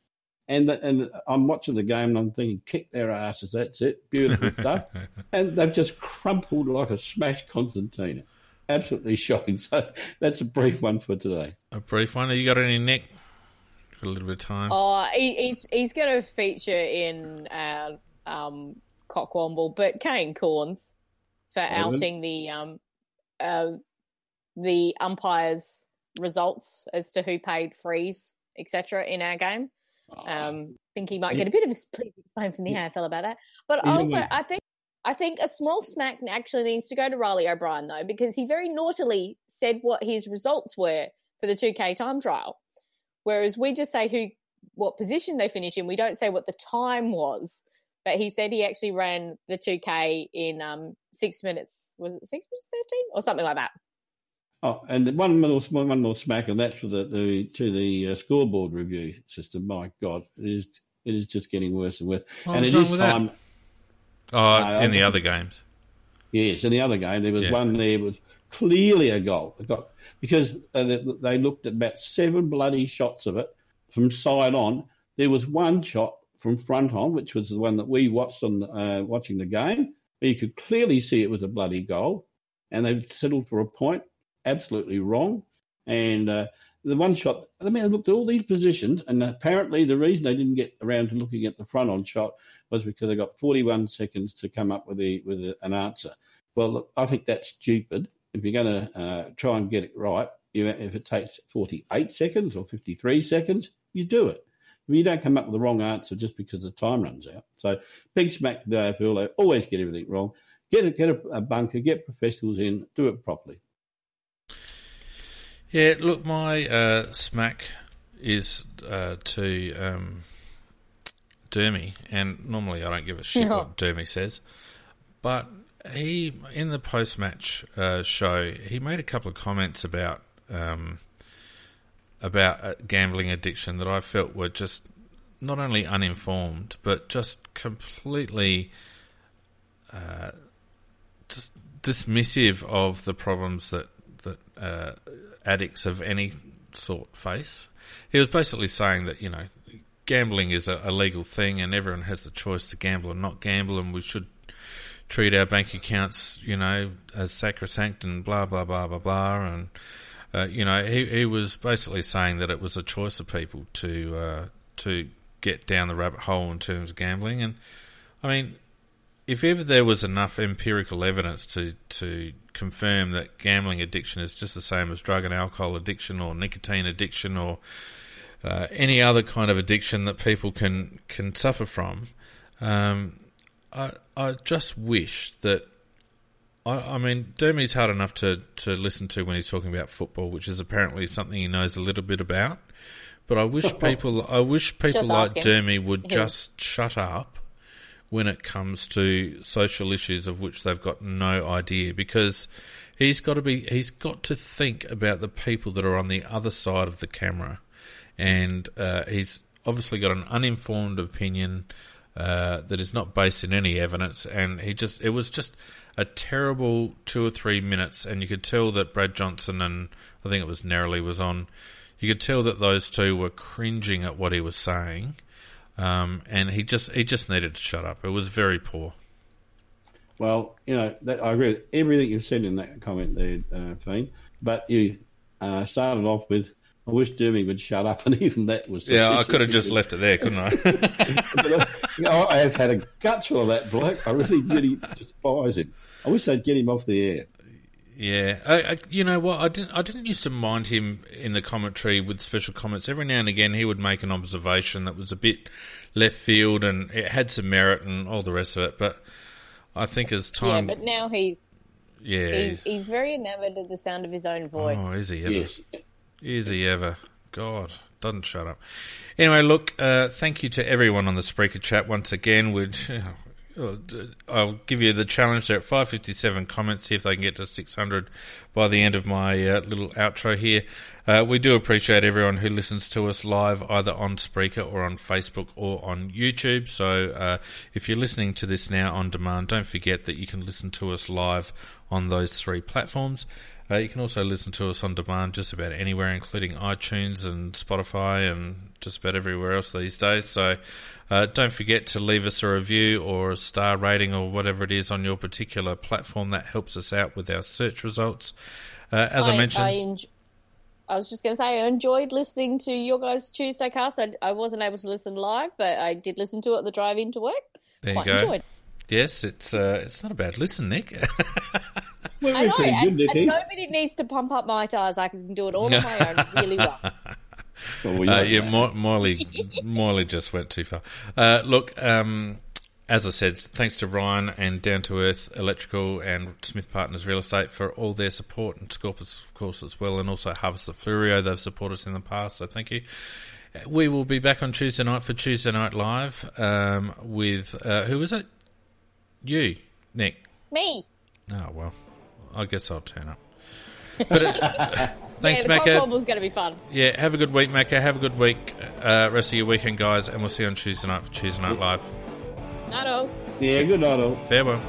And, the, and I'm watching the game and I'm thinking, kick their asses. That's it. Beautiful stuff. And they've just crumpled like a smashed concertina. Absolutely shocking. So that's a brief one for today. A brief one. Have you got any, Nick? Got a little bit of time. Oh, he, he's he's going to feature in uh, um, Cockwomble, but Kane Cornes for outing the um, uh, the umpires' results as to who paid frees, etc. in our game. Um, think he might get a bit of a please explain from the AFL about that. But He's also. I think I think a small smack actually needs to go to Reilly O'Brien though, because he very naughtily said what his results were for the 2K time trial, whereas we just say who what position they finish in. We don't say what the time was. But he said he actually ran the 2K in um, six minutes. Was it six minutes thirteen or something like that? Oh, and one more, one more smack, and that's for the, the to the uh, scoreboard review system. My God, it is it is just getting worse and worse. What and was it wrong is with that? time. Oh, No, in the other games. Yes, in the other game there was Yeah. one there was clearly a goal. It got because uh, they, they looked at about seven bloody shots of it from side on. There was one shot from front on, which was the one that we watched on uh, watching the game. You could clearly see it was a bloody goal, and they settled for a point. Absolutely wrong. And uh, the one shot, I mean, they looked at all these positions, and apparently the reason they didn't get around to looking at the front on shot was because they got 41 seconds to come up with a, with an answer. Well, look, I think that's stupid. If you're going to uh, try and get it right, you, if it takes 48 seconds or 53 seconds, you do it. You don't come up with the wrong answer just because the time runs out. So big smack to the AFL. They always get everything wrong. Get a, get a, a bunker, get professionals in, do it properly. Yeah, look, my uh, smack is uh, to um, Dermy, and normally I don't give a shit No. what Dermy says, but he in the post match uh, show he made a couple of comments about um, about gambling addiction that I felt were just not only uninformed but just completely uh, just dismissive of the problems that that uh, addicts of any sort face. He was basically saying that you know gambling is a, a legal thing and everyone has the choice to gamble or not gamble, and we should treat our bank accounts you know as sacrosanct and blah blah blah blah blah and. Uh, you know, he, he was basically saying that it was a choice of people to uh, to get down the rabbit hole in terms of gambling, and I mean, if ever there was enough empirical evidence to, to confirm that gambling addiction is just the same as drug and alcohol addiction or nicotine addiction or uh, any other kind of addiction that people can can suffer from, um, I I just wish that. I, I mean, Dermy's hard enough to, to listen to when he's talking about football, which is apparently something he knows a little bit about. But I wish people, I wish people Just like. Dermy would Him. just shut up when it comes to social issues of which they've got no idea because he's got to be he's got to think about the people that are on the other side of the camera and uh, he's obviously got an uninformed opinion uh, that is not based in any evidence and he just it was just a terrible two or three minutes and you could tell that Brad Johnson and I think it was Neroli was on you could tell that those two were cringing at what he was saying um, and he just he just needed to shut up. It was very poor. Well, you know, that, I agree with everything you've said in that comment there, uh. But you uh, started off with, I wish Dermy would shut up, and even that was. Yeah, I could have just left it there, couldn't I? You know, I have had a gutful of that bloke. I really, really despise him. I wish they'd get him off the air. yeah, I, I, you know what? I didn't. I didn't used to mind him in the commentary with special comments. Every now and again, he would make an observation that was a bit left field, and it had some merit and all the rest of it. But I think as time, Yeah, time, but now he's yeah, he's, he's- he's very enamored of the sound of his own voice. oh, is he ever? Yes. Is he ever? God, doesn't shut up. Anyway, look, uh, thank you to everyone on the Spreaker chat once again. We'd, uh, d- I'll give you the challenge there at 557 comments, see if they can get to 600 by the end of my uh, little outro here. Uh, we do appreciate everyone who listens to us live, either on Spreaker or on Facebook or on YouTube. So uh, if you're listening to this now on demand, don't forget that you can listen to us live on those three platforms. Uh, you can also listen to us on demand just about anywhere, including iTunes and Spotify and just about everywhere else these days. So uh, don't forget to leave us a review or a star rating or whatever it is on your particular platform. That helps us out with our search results. Uh, as I, mentioned, I, enj- I was just going to say I enjoyed listening to your guys' Tuesday cast. I, I wasn't able to listen live, but I did listen to it the drive into work. there you go. enjoyed. Yes, it's uh, it's not a bad listen, Nick. Well, I know, pretty and, Nicky. and nobody needs to pump up my tires. I can do it all on my own really well. Well, we Uh, yeah, that. Mo- Morley, Morley just went too far. Uh, look, um, as I said, thanks to Ryan and Down to Earth Electrical and Smith Partners Real Estate for all their support, and Scorpus, of course, as well, and also Harvest of Fleurieu. They've supported us in the past, so thank you. We will be back on Tuesday night for Tuesday Night Live um, with uh, who was it? You, Nick. Me. Oh well, I guess I'll turn up. But uh, thanks, yeah, the Macca. Cock going to be fun. Yeah, have a good week, Macca. Have a good week, uh, rest of your weekend, guys, and we'll see you on Tuesday night for Tuesday Night Live. I know. Yeah, good night, all. Farewell.